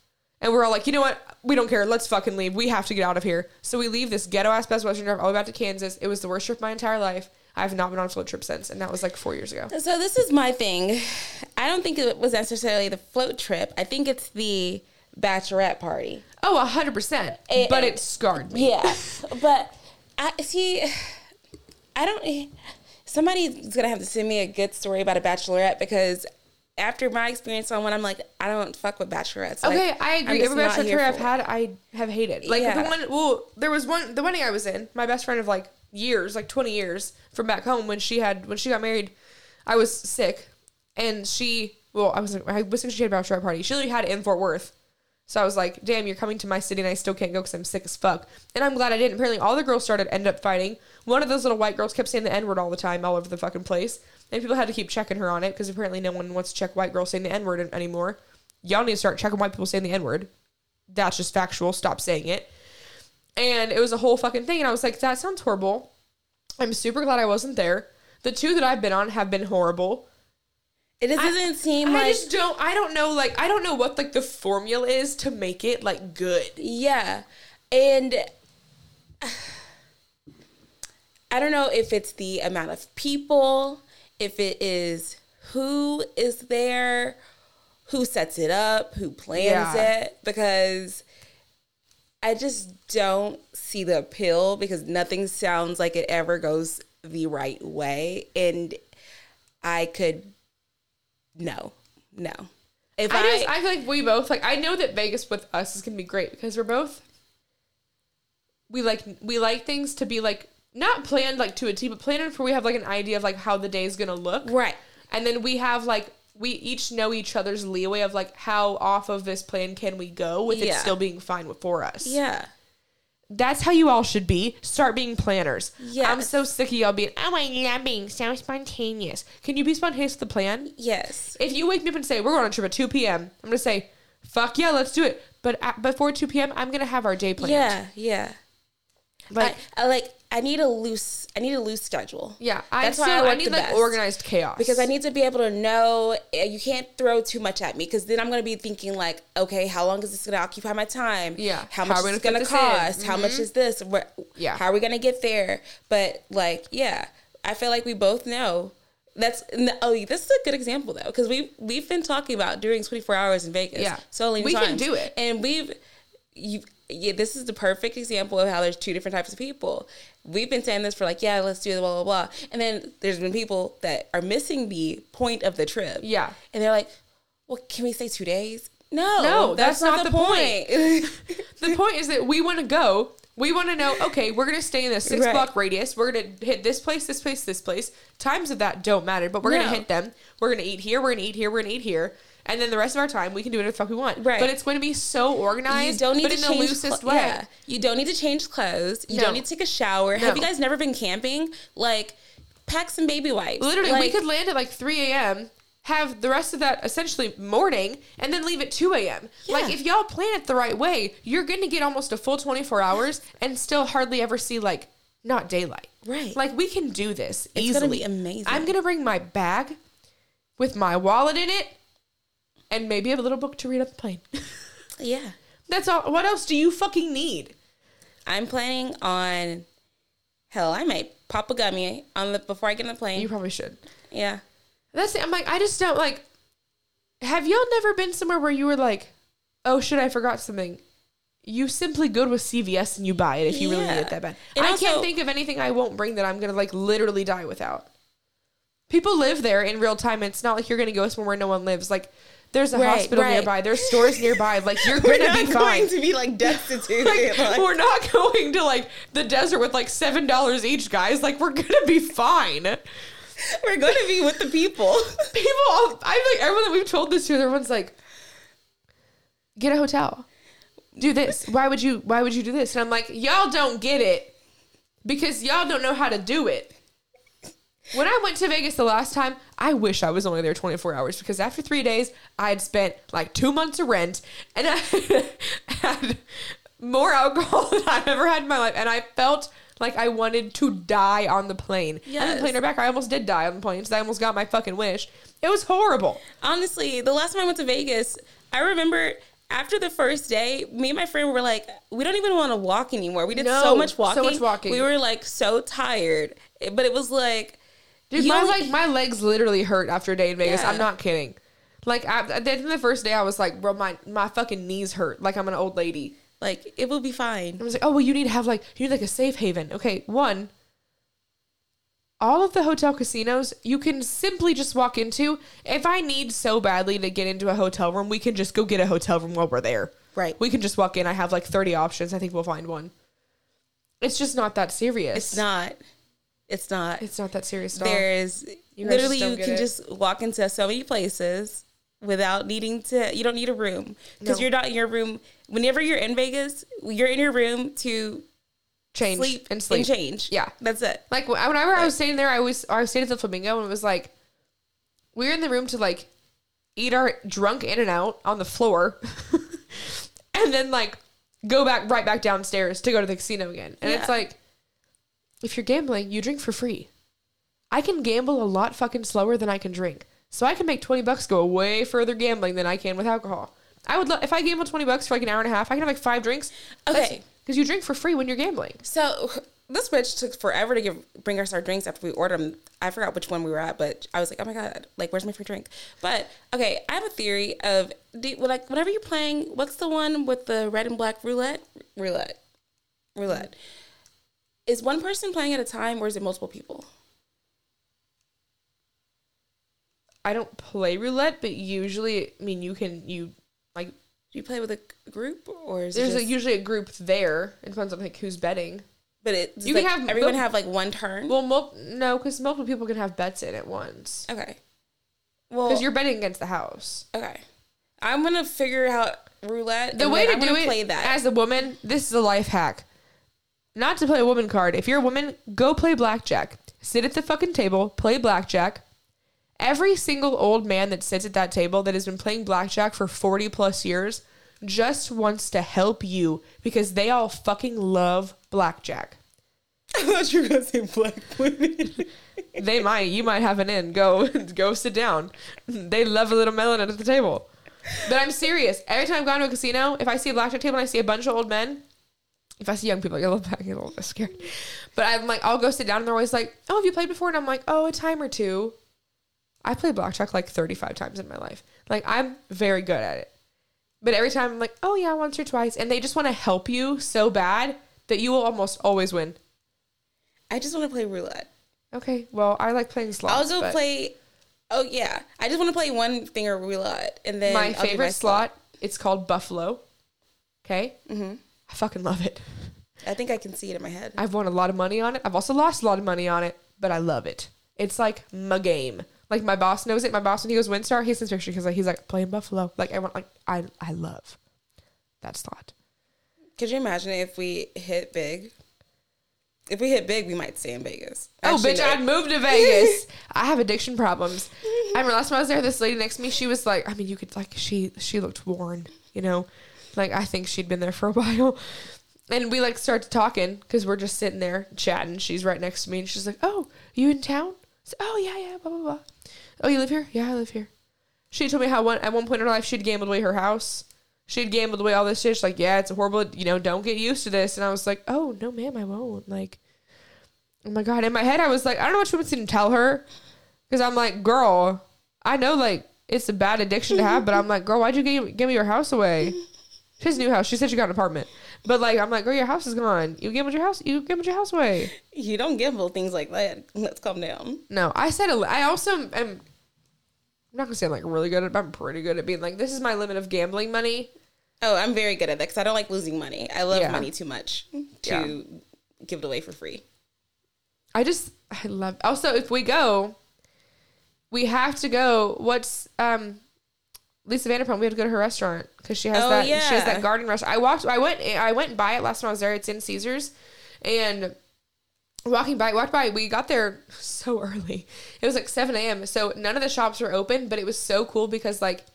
And we're all like, you know what? We don't care. Let's fucking leave. We have to get out of here. So we leave this ghetto ass Best Western drive all the way back to Kansas. It was the worst trip of my entire life. I've not been on a float trip since, and that was like four years ago. So this is my thing. I don't think it was necessarily the float trip. I think it's the bachelorette party. Oh, a hundred percent. But it scarred me. Yeah, but I see. I don't. Somebody's gonna have to send me a good story about a bachelorette because after my experience on one, I'm like, I don't fuck with bachelorettes. Like, Okay, I agree. Every not bachelor here tour I've had, I have hated. Like Yeah. the one, well, there was one, the wedding I was in. My best friend of like years, like twenty years from back home when she had when she got married, I was sick, and she, well, I was I was sick. She had a bachelorette party. She literally had it in Fort Worth. So I was like, damn, you're coming to my city and I still can't go because I'm sick as fuck. And I'm glad I didn't. Apparently, all the girls started, end up fighting. One of those little white girls kept saying the N word all the time, all over the fucking place. And people had to keep checking her on it because apparently no one wants to check white girls saying the N word anymore. Y'all need to start checking white people saying the N word. That's just factual. Stop saying it. And it was a whole fucking thing. And I was like, that sounds horrible. I'm super glad I wasn't there. The two that I've been on have been horrible. It just doesn't seem I like I just don't. I don't know. Like I don't know what like the formula is to make it like good. Yeah. And I don't know if it's the amount of people, if it is who is there, who sets it up, who plans Yeah. it, because I just don't see the appeal because nothing sounds like it ever goes the right way. And I could, no, no. If I just I feel like we both like I know that Vegas with us is gonna be great because we're both we like we like things to be like not planned like to a T, but planned for we have like an idea of like how the day is gonna look. Right. And then we have like we each know each other's leeway of like how off of this plan can we go with it still being fine for us. Yeah. That's how you all should be. Start being planners. Yeah. I'm so sick of y'all being, oh, I love being so spontaneous. Can you be spontaneous with the plan? Yes. If you wake me up and say, we're going on a trip at 2 p.m., I'm going to say, fuck yeah, let's do it. But at, before 2 p.m., I'm going to have our day planned. Yeah. Yeah. Like, I, I like. I need a loose. I need a loose schedule. yeah. I, That's why I I, need the like best. organized chaos. because I need to be able to know eh, you can't throw too much at me because then I'm going to be thinking like, okay, how long is this going to occupy my time? Yeah. How How much are we is it gonna going to this? Mm-hmm. cost? How much is this? Where, Yeah. How are we going to get there? But like, yeah, I feel like we both know. That's oh, this is a good example though because we we've been talking about doing 24 hours in Vegas. Yeah. so many We can do it. and we've you yeah, this is the perfect example of how there's two different types of people. We've been saying this for like, yeah, let's do the blah blah blah, and then there's been people that are missing the point of the trip. Yeah. and they're like, well, can we say two days? No, No, that's not the point. the point is that we want to go. We want to know, okay, we're going to stay in this six Right. block radius. We're going to hit this place, this place, this place. Times of that don't matter, but we're going to hit them. We're going to eat here, we're going to eat here, we're going to eat here. And then the rest of our time, we can do whatever the fuck we want. Right. But it's going to be so organized. you don't need but to in the change loosest clo- way. Yeah. You don't need to change clothes. You No. don't need to take a shower. Have you guys never been camping? Like, pack some baby wipes. Literally, we could land at like 3 a.m., have the rest of that essentially morning, and then leave at 2 a.m. Like, if y'all plan it the right way, you're going to get almost a full 24 hours and still hardly ever see, like, not daylight. Right. Like, we can do this It's easily. gonna be amazing. I'm going to bring my bag with my wallet in it and maybe a little book to read on the plane. yeah. That's all. What else do you fucking need? I'm planning on. Hell, I might pop a gummy on the before I get on the plane. You probably should. yeah. That's it. I'm like, I just don't like. Have y'all never been somewhere where you were like, oh shit, I forgot something? You simply go to a CVS and you buy it if you really need it that bad. And I also- can't think of anything I won't bring that I'm gonna like literally die without. People live there in real time. It's not like you're gonna go somewhere where no one lives. Like, there's a Right, hospital right. nearby. There's stores nearby. Like, you're gonna be fine. to be like destitute. Like, we're not going to like the desert with like seven dollars each, guys. Like, we're gonna be fine. we're going to be with the people. people I think everyone that we've told this to, everyone's like, get a hotel. Do this. Why would you why would you do this? And I'm like, y'all don't get it. Because y'all don't know how to do it. When I went to Vegas the last time, I wish I was only there 24 hours because after three days, I had spent like two months of rent and I had more alcohol than I've ever had in my life. And I felt like I wanted to die on the plane. And Yes. the plane back, I almost did die on the plane, so I almost got my fucking wish. It was horrible. Honestly, the last time I went to Vegas, I remember after the first day, me and my friend were like, we don't even want to walk anymore. We did No, so much walking. so much walking. We were like so tired, but it was like, Dude, you my like my legs literally hurt after a day in Vegas. Yeah. I'm not kidding. Like I, I think the first day I was like, bro, my my fucking knees hurt. Like I'm an old lady. like it will be fine. I was like, oh well, you need to have like you need like a safe haven. Okay, one. All of the hotel casinos you can simply just walk into. If I need so badly to get into a hotel room, we can just go get a hotel room while we're there. Right. We can just walk in. I have like 30 options. I think we'll find one. It's just not that serious. It's not. It's not. It's not that serious at all. There's You literally you can it. just walk into so many places without needing to. You don't need a room because No. you're not in your room. Whenever you're in Vegas, you're in your room to change sleep and sleep. and change. Yeah. that's it. Like wh- whenever I was staying there, I was I was staying at the Flamingo and it was like we were in the room to like eat our drunk in and out on the floor, and then like go back right back downstairs to go to the casino again. And it's like if you're gambling, you drink for free. I can gamble a lot fucking slower than I can drink, so I can make twenty bucks go way further gambling than I can with alcohol. I would lo- if I gamble twenty bucks for like an hour and a half, I can have like five drinks. Okay. because you drink for free when you're gambling. So this bitch took forever to give bring us our drinks after we ordered them. I forgot which one we were at, but I was like, oh my god, like where's my free drink? But okay, I have a theory of do, like whenever you're playing, what's the one with the red and black roulette? Roulette, roulette. Is one person playing at a time, or is it multiple people? I don't play roulette, but usually, I mean, you can you like. Do you play with a group, or is There's it a, usually a group there. It depends on like who's betting, But it's You like can have- everyone but- have like one turn. Well, mul- no, because multiple people can have bets in at once. okay. Well, Because you're betting against the house. okay. I'm gonna figure out roulette. The way to do it play that. as a woman, this is a life hack. Not to play a woman card. If you're a woman, go play blackjack. Sit at the fucking table, play blackjack. Every single old man that sits at that table that has been playing blackjack for 40 plus years just wants to help you because they all fucking love blackjack. I thought you were gonna say black women. They might, you might have an in. Go, go sit down. They love a little melanin at the table. But I'm serious. Every time I've gone to a casino, if I see a blackjack table and I see a bunch of old men, if I see young people, I get a little, I get a little bit scared. But I'm like, I'll go sit down and they're always like, "Oh, have you played before?" And I'm like, "Oh, a time or two. I played blackjack like 35 times in my life. Like I'm very good at it. But every time I'm like, "Oh yeah, once or twice," and they just want to help you so bad that you will almost always win. I just want to play roulette. Okay, well, I like playing slots. I'll go but- play. Oh yeah, I just want to play one thing or roulette, and then my I'll favorite slot. It's called Buffalo. Okay, Mm-hmm. I fucking love it. I think I can see it in my head. I've won a lot of money on it. I've also lost a lot of money on it, but I love it. It's like my game. Like my boss knows it. My boss when he goes WinStar, he sends pictures because like he's like playing Buffalo. Like I want like I I love that slot. Could you imagine if we hit big? If we hit big, we might stay in Vegas. Oh, bitch, no. I'd move to Vegas. I have addiction problems. I remember last time I was there, this lady next to me, she was like, I mean, you could like she she looked worn, you know, like I think she'd been there for a while. And we like started talking because we're just sitting there chatting. She's right next to me, and she's like, "Oh, you in town?" Said, "Oh yeah, yeah, blah blah blah." Oh, you live here? Yeah, I live here. She told me how one at one point in her life she'd gambled away her house. She'd gambled away all this shit. She's like, "Yeah, it's horrible. You know, don't get used to this." And I was like, "Oh no, ma'am, I won't." Like, oh my god. In my head, I was like, I don't know what she wants to tell her, because I'm like, girl, I know like it's a bad addiction to have, but I'm like, girl, why'd you give, give me your house away? She has a new house. She said she got an apartment, but like, I'm like, girl, your house is gone. You gambled your house. You gambled your house away. You don't gamble things like that. Let's calm down. No, I said I also am. I'm not gonna say I'm like really good at. it, but I'm pretty good at being like, this is my limit of gambling money. Oh, I'm very good at that because I don't like losing money. I love Yeah. money too much to give it away for free. I just I love. Also, if we go, we have to go. What's um, Lisa Vanderpump? We had to go to her restaurant because she has Oh, that. She has that garden restaurant. I walked. I went. I went by it last time I was there. It's in Caesars, and walking by, walked by. We got there so early. It was like seven a.m. So none of the shops were open, but it was so cool because like.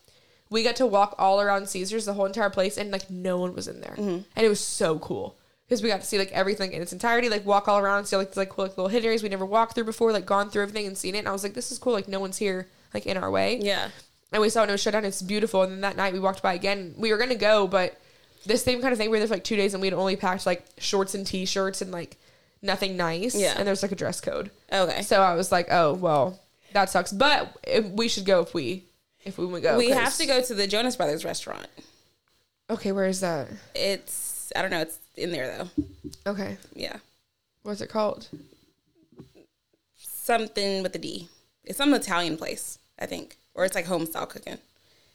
We got to walk all around Caesars, the whole entire place, and like no one was in there, mm-hmm. and it was so cool because we got to see like everything in its entirety, like walk all around, see like these, like cool like little hidden areas we never walked through before, like gone through everything and seen it. And I was like, this is cool. Like no one's here, like in our way. Yeah. And we saw it, it was shut down. It's beautiful. And then that night we walked by again. We were gonna go, but this same kind of thing. We were there for like two days, and we'd only packed like shorts and t-shirts and like nothing nice. Yeah. And there's like a dress code. Okay. So I was like, oh well, that sucks. But if, we should go if we if we would go. We have to go to the Jonas Brothers restaurant. Okay, where is that? It's I don't know. It's in there though. Okay, Yeah. what's it called? Something with a D. It's some Italian place, I think, or it's like home style cooking.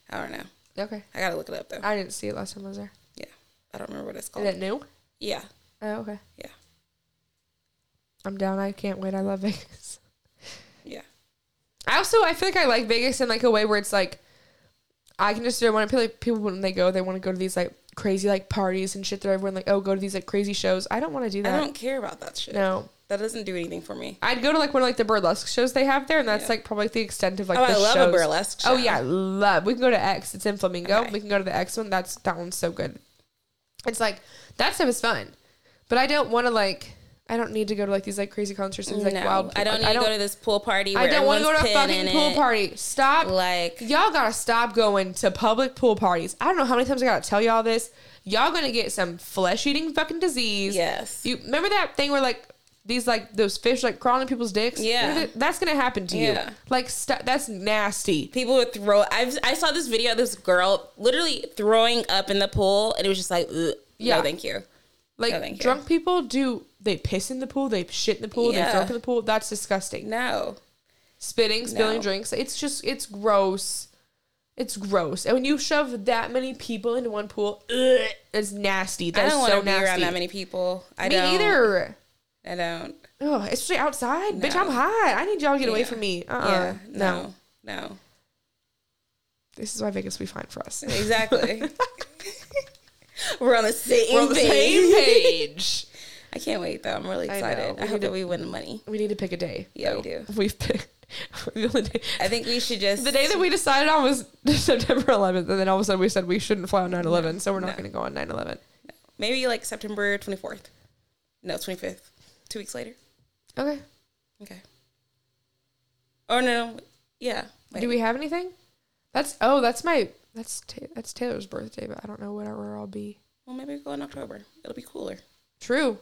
I don't know. Okay, I gotta look it up though. I didn't see it last time I was there. Yeah. I don't remember what it's called. Is it new? Yeah. Oh, okay. Yeah. I'm down. I can't wait. I love Vegas. Yeah. I also I feel like I like Vegas in like a way where it's like I can just want to feel like people when they go they want to go to these like crazy like parties and shit that everyone like oh go to these like crazy shows. I don't want to do that. I don't care about that shit. No. That doesn't do anything for me. I'd go to like one of like the burlesque shows they have there, and that's Yeah. like probably the extent of like. Oh, the I love shows. a burlesque show. Oh yeah, love. We can go to X. It's in Flamingo. Okay. We can go to the X one. That's that one's so good. It's like that stuff is fun, but I don't want to like. I don't need to go to like these like crazy concerts and these, like no, wild. I don't need like, to go to this pool party. I don't want to go to a fucking pool it. party. Stop. Like Y'all gotta stop going to public pool parties. I don't know how many times I gotta tell y'all this. Y'all gonna get some flesh eating fucking disease. yes, You remember that thing where like these like those fish like crawling in people's dicks? Yeah. That's gonna happen to Yeah. you. Like st- that's nasty. people would throw. I've I saw this video of this girl literally throwing up in the pool, and it was just like, Ugh, Yeah. no, thank you. Like No, thank you. drunk people do they piss in the pool, they shit in the pool, they throw up in the pool. That's disgusting. No, Spitting, spilling No. drinks. It's just it's gross. It's gross. And when you shove that many people into one pool, ugh, it's nasty. I That's don't want so to be nasty. around that many people. I Me don't. either. I don't. Oh, it's especially outside. Bitch, I'm hot. I need y'all to get away from me. Uh-uh. yeah. no. No. No. This is why Vegas will be fine for us. Exactly. We're on the same We're on the page. same page. I can't wait though. I'm really excited. know. I, hope to- that we win the money. We need to pick a day. Yeah, we though. do. We've picked the only day. I think we should just The day that we decided on was September 11th, and then all of a sudden we said we shouldn't fly on 9 11, so we're not No. going to go on 9 11. maybe like September 24th. No, 25th. Two weeks later. Okay. Okay. Oh no. Yeah. Do we have anything? That's, oh, that's my, that's Ta- that's Taylor's birthday, but I don't know where, where I'll be. Well, maybe we go in October. It'll be cooler. True,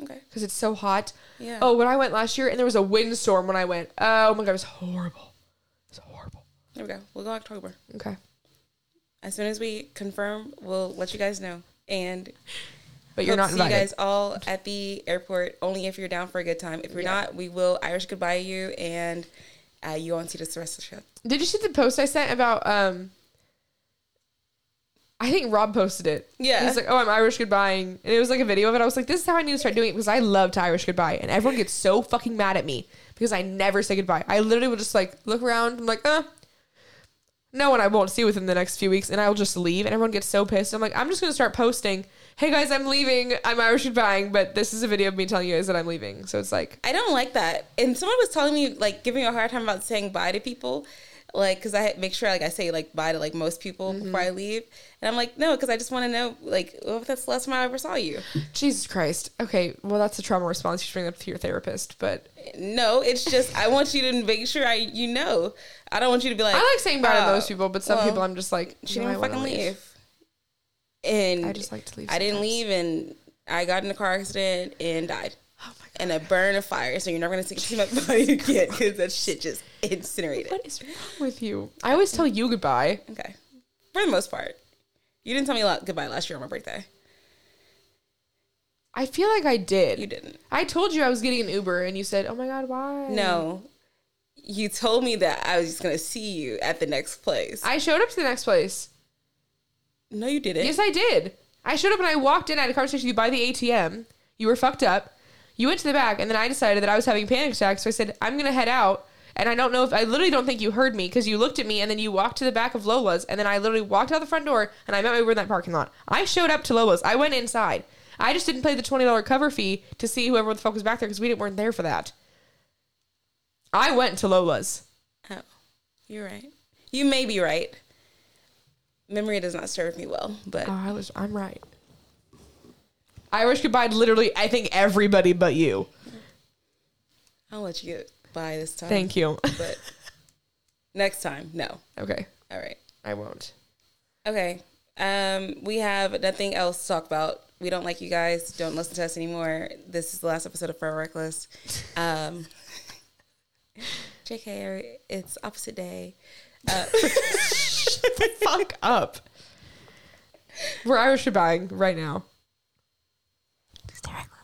Okay. because it's so hot. Yeah. Oh, when I went last year, and there was a windstorm when I went. Oh my God, it was horrible. It was horrible. There we go. We'll go October. Okay. As soon as we confirm, we'll let you guys know. And But you're hope not to see you guys all at the airport. Only if you're down for a good time. If you're Yeah. not, we will Irish goodbye you, and uh, you won't see the rest of the show. Did you see the post I sent about um I think Rob posted it. Yeah. He's like, Oh, I'm Irish goodbying. And it was like a video of it. I was like, This is how I need to start doing it because I love to Irish goodbye. And everyone gets so fucking mad at me because I never say goodbye. I literally will just like look around, I'm like, uh no one I won't see within the next few weeks, and I'll just leave, and everyone gets so pissed. I'm like, I'm just gonna start posting, "Hey guys, I'm leaving. I'm Irish goodbying, but this is a video of me telling you guys that I'm leaving." So it's like, I don't like that. And someone was telling me, like, giving me a hard time about saying bye to people. Like, because I make sure, like, I say, like, bye to, like, most people Mm-hmm. before I leave. And I'm like, no, because I just want to know, like, well, if that's the last time I ever saw you. Jesus Christ. Okay, well that's a trauma response you should bring up to your therapist, but No, it's just, I want you to make sure I, you know. I don't want you to be like, I like saying bye to "Oh, most people, but some well, people I'm just like, She "No, didn't fucking leave. And I just like to leave. I didn't leave, and I got in a car accident and died. Oh my god. And a burn of fire. So you're never going to see my body again because that shit just incinerated. What is wrong with you? I always tell you goodbye. Okay. For the most part. You didn't tell me a lot goodbye last year on my birthday. I feel like I did. You didn't. I told you I was getting an Uber, and you said, "Oh my god, why?" No. You told me that I was just going to see you at the next place. I showed up to the next place. No, you didn't. Yes, I did. I showed up and I walked in. I had a conversation with you by the ATM. You were fucked up. You went to the back, and then I decided that I was having panic attacks. So I said, "I'm gonna head out." And I don't know if I literally don't think you heard me because you looked at me and then you walked to the back of Lola's and then I literally walked out the front door and I met my Uber in that parking lot. I showed up to Lola's. I went inside. I just didn't pay the twenty dollar cover fee to see whoever the fuck was back there because we didn't weren't there for that. I went to Lola's. Oh, you're right. You may be right. Memory does not serve me well, but Oh, I was. I'm right. Irish goodbye. Literally, I think everybody but you. I'll let you get by this time. Thank you. But next time, no. okay, All right. I won't. Okay. Um, we have nothing else to talk about. We don't like you guys. Don't listen to us anymore. This is the last episode of Forever Reckless. Um, JK, it's opposite day. the fuck up. We're Irish shebang right now. Hysterical.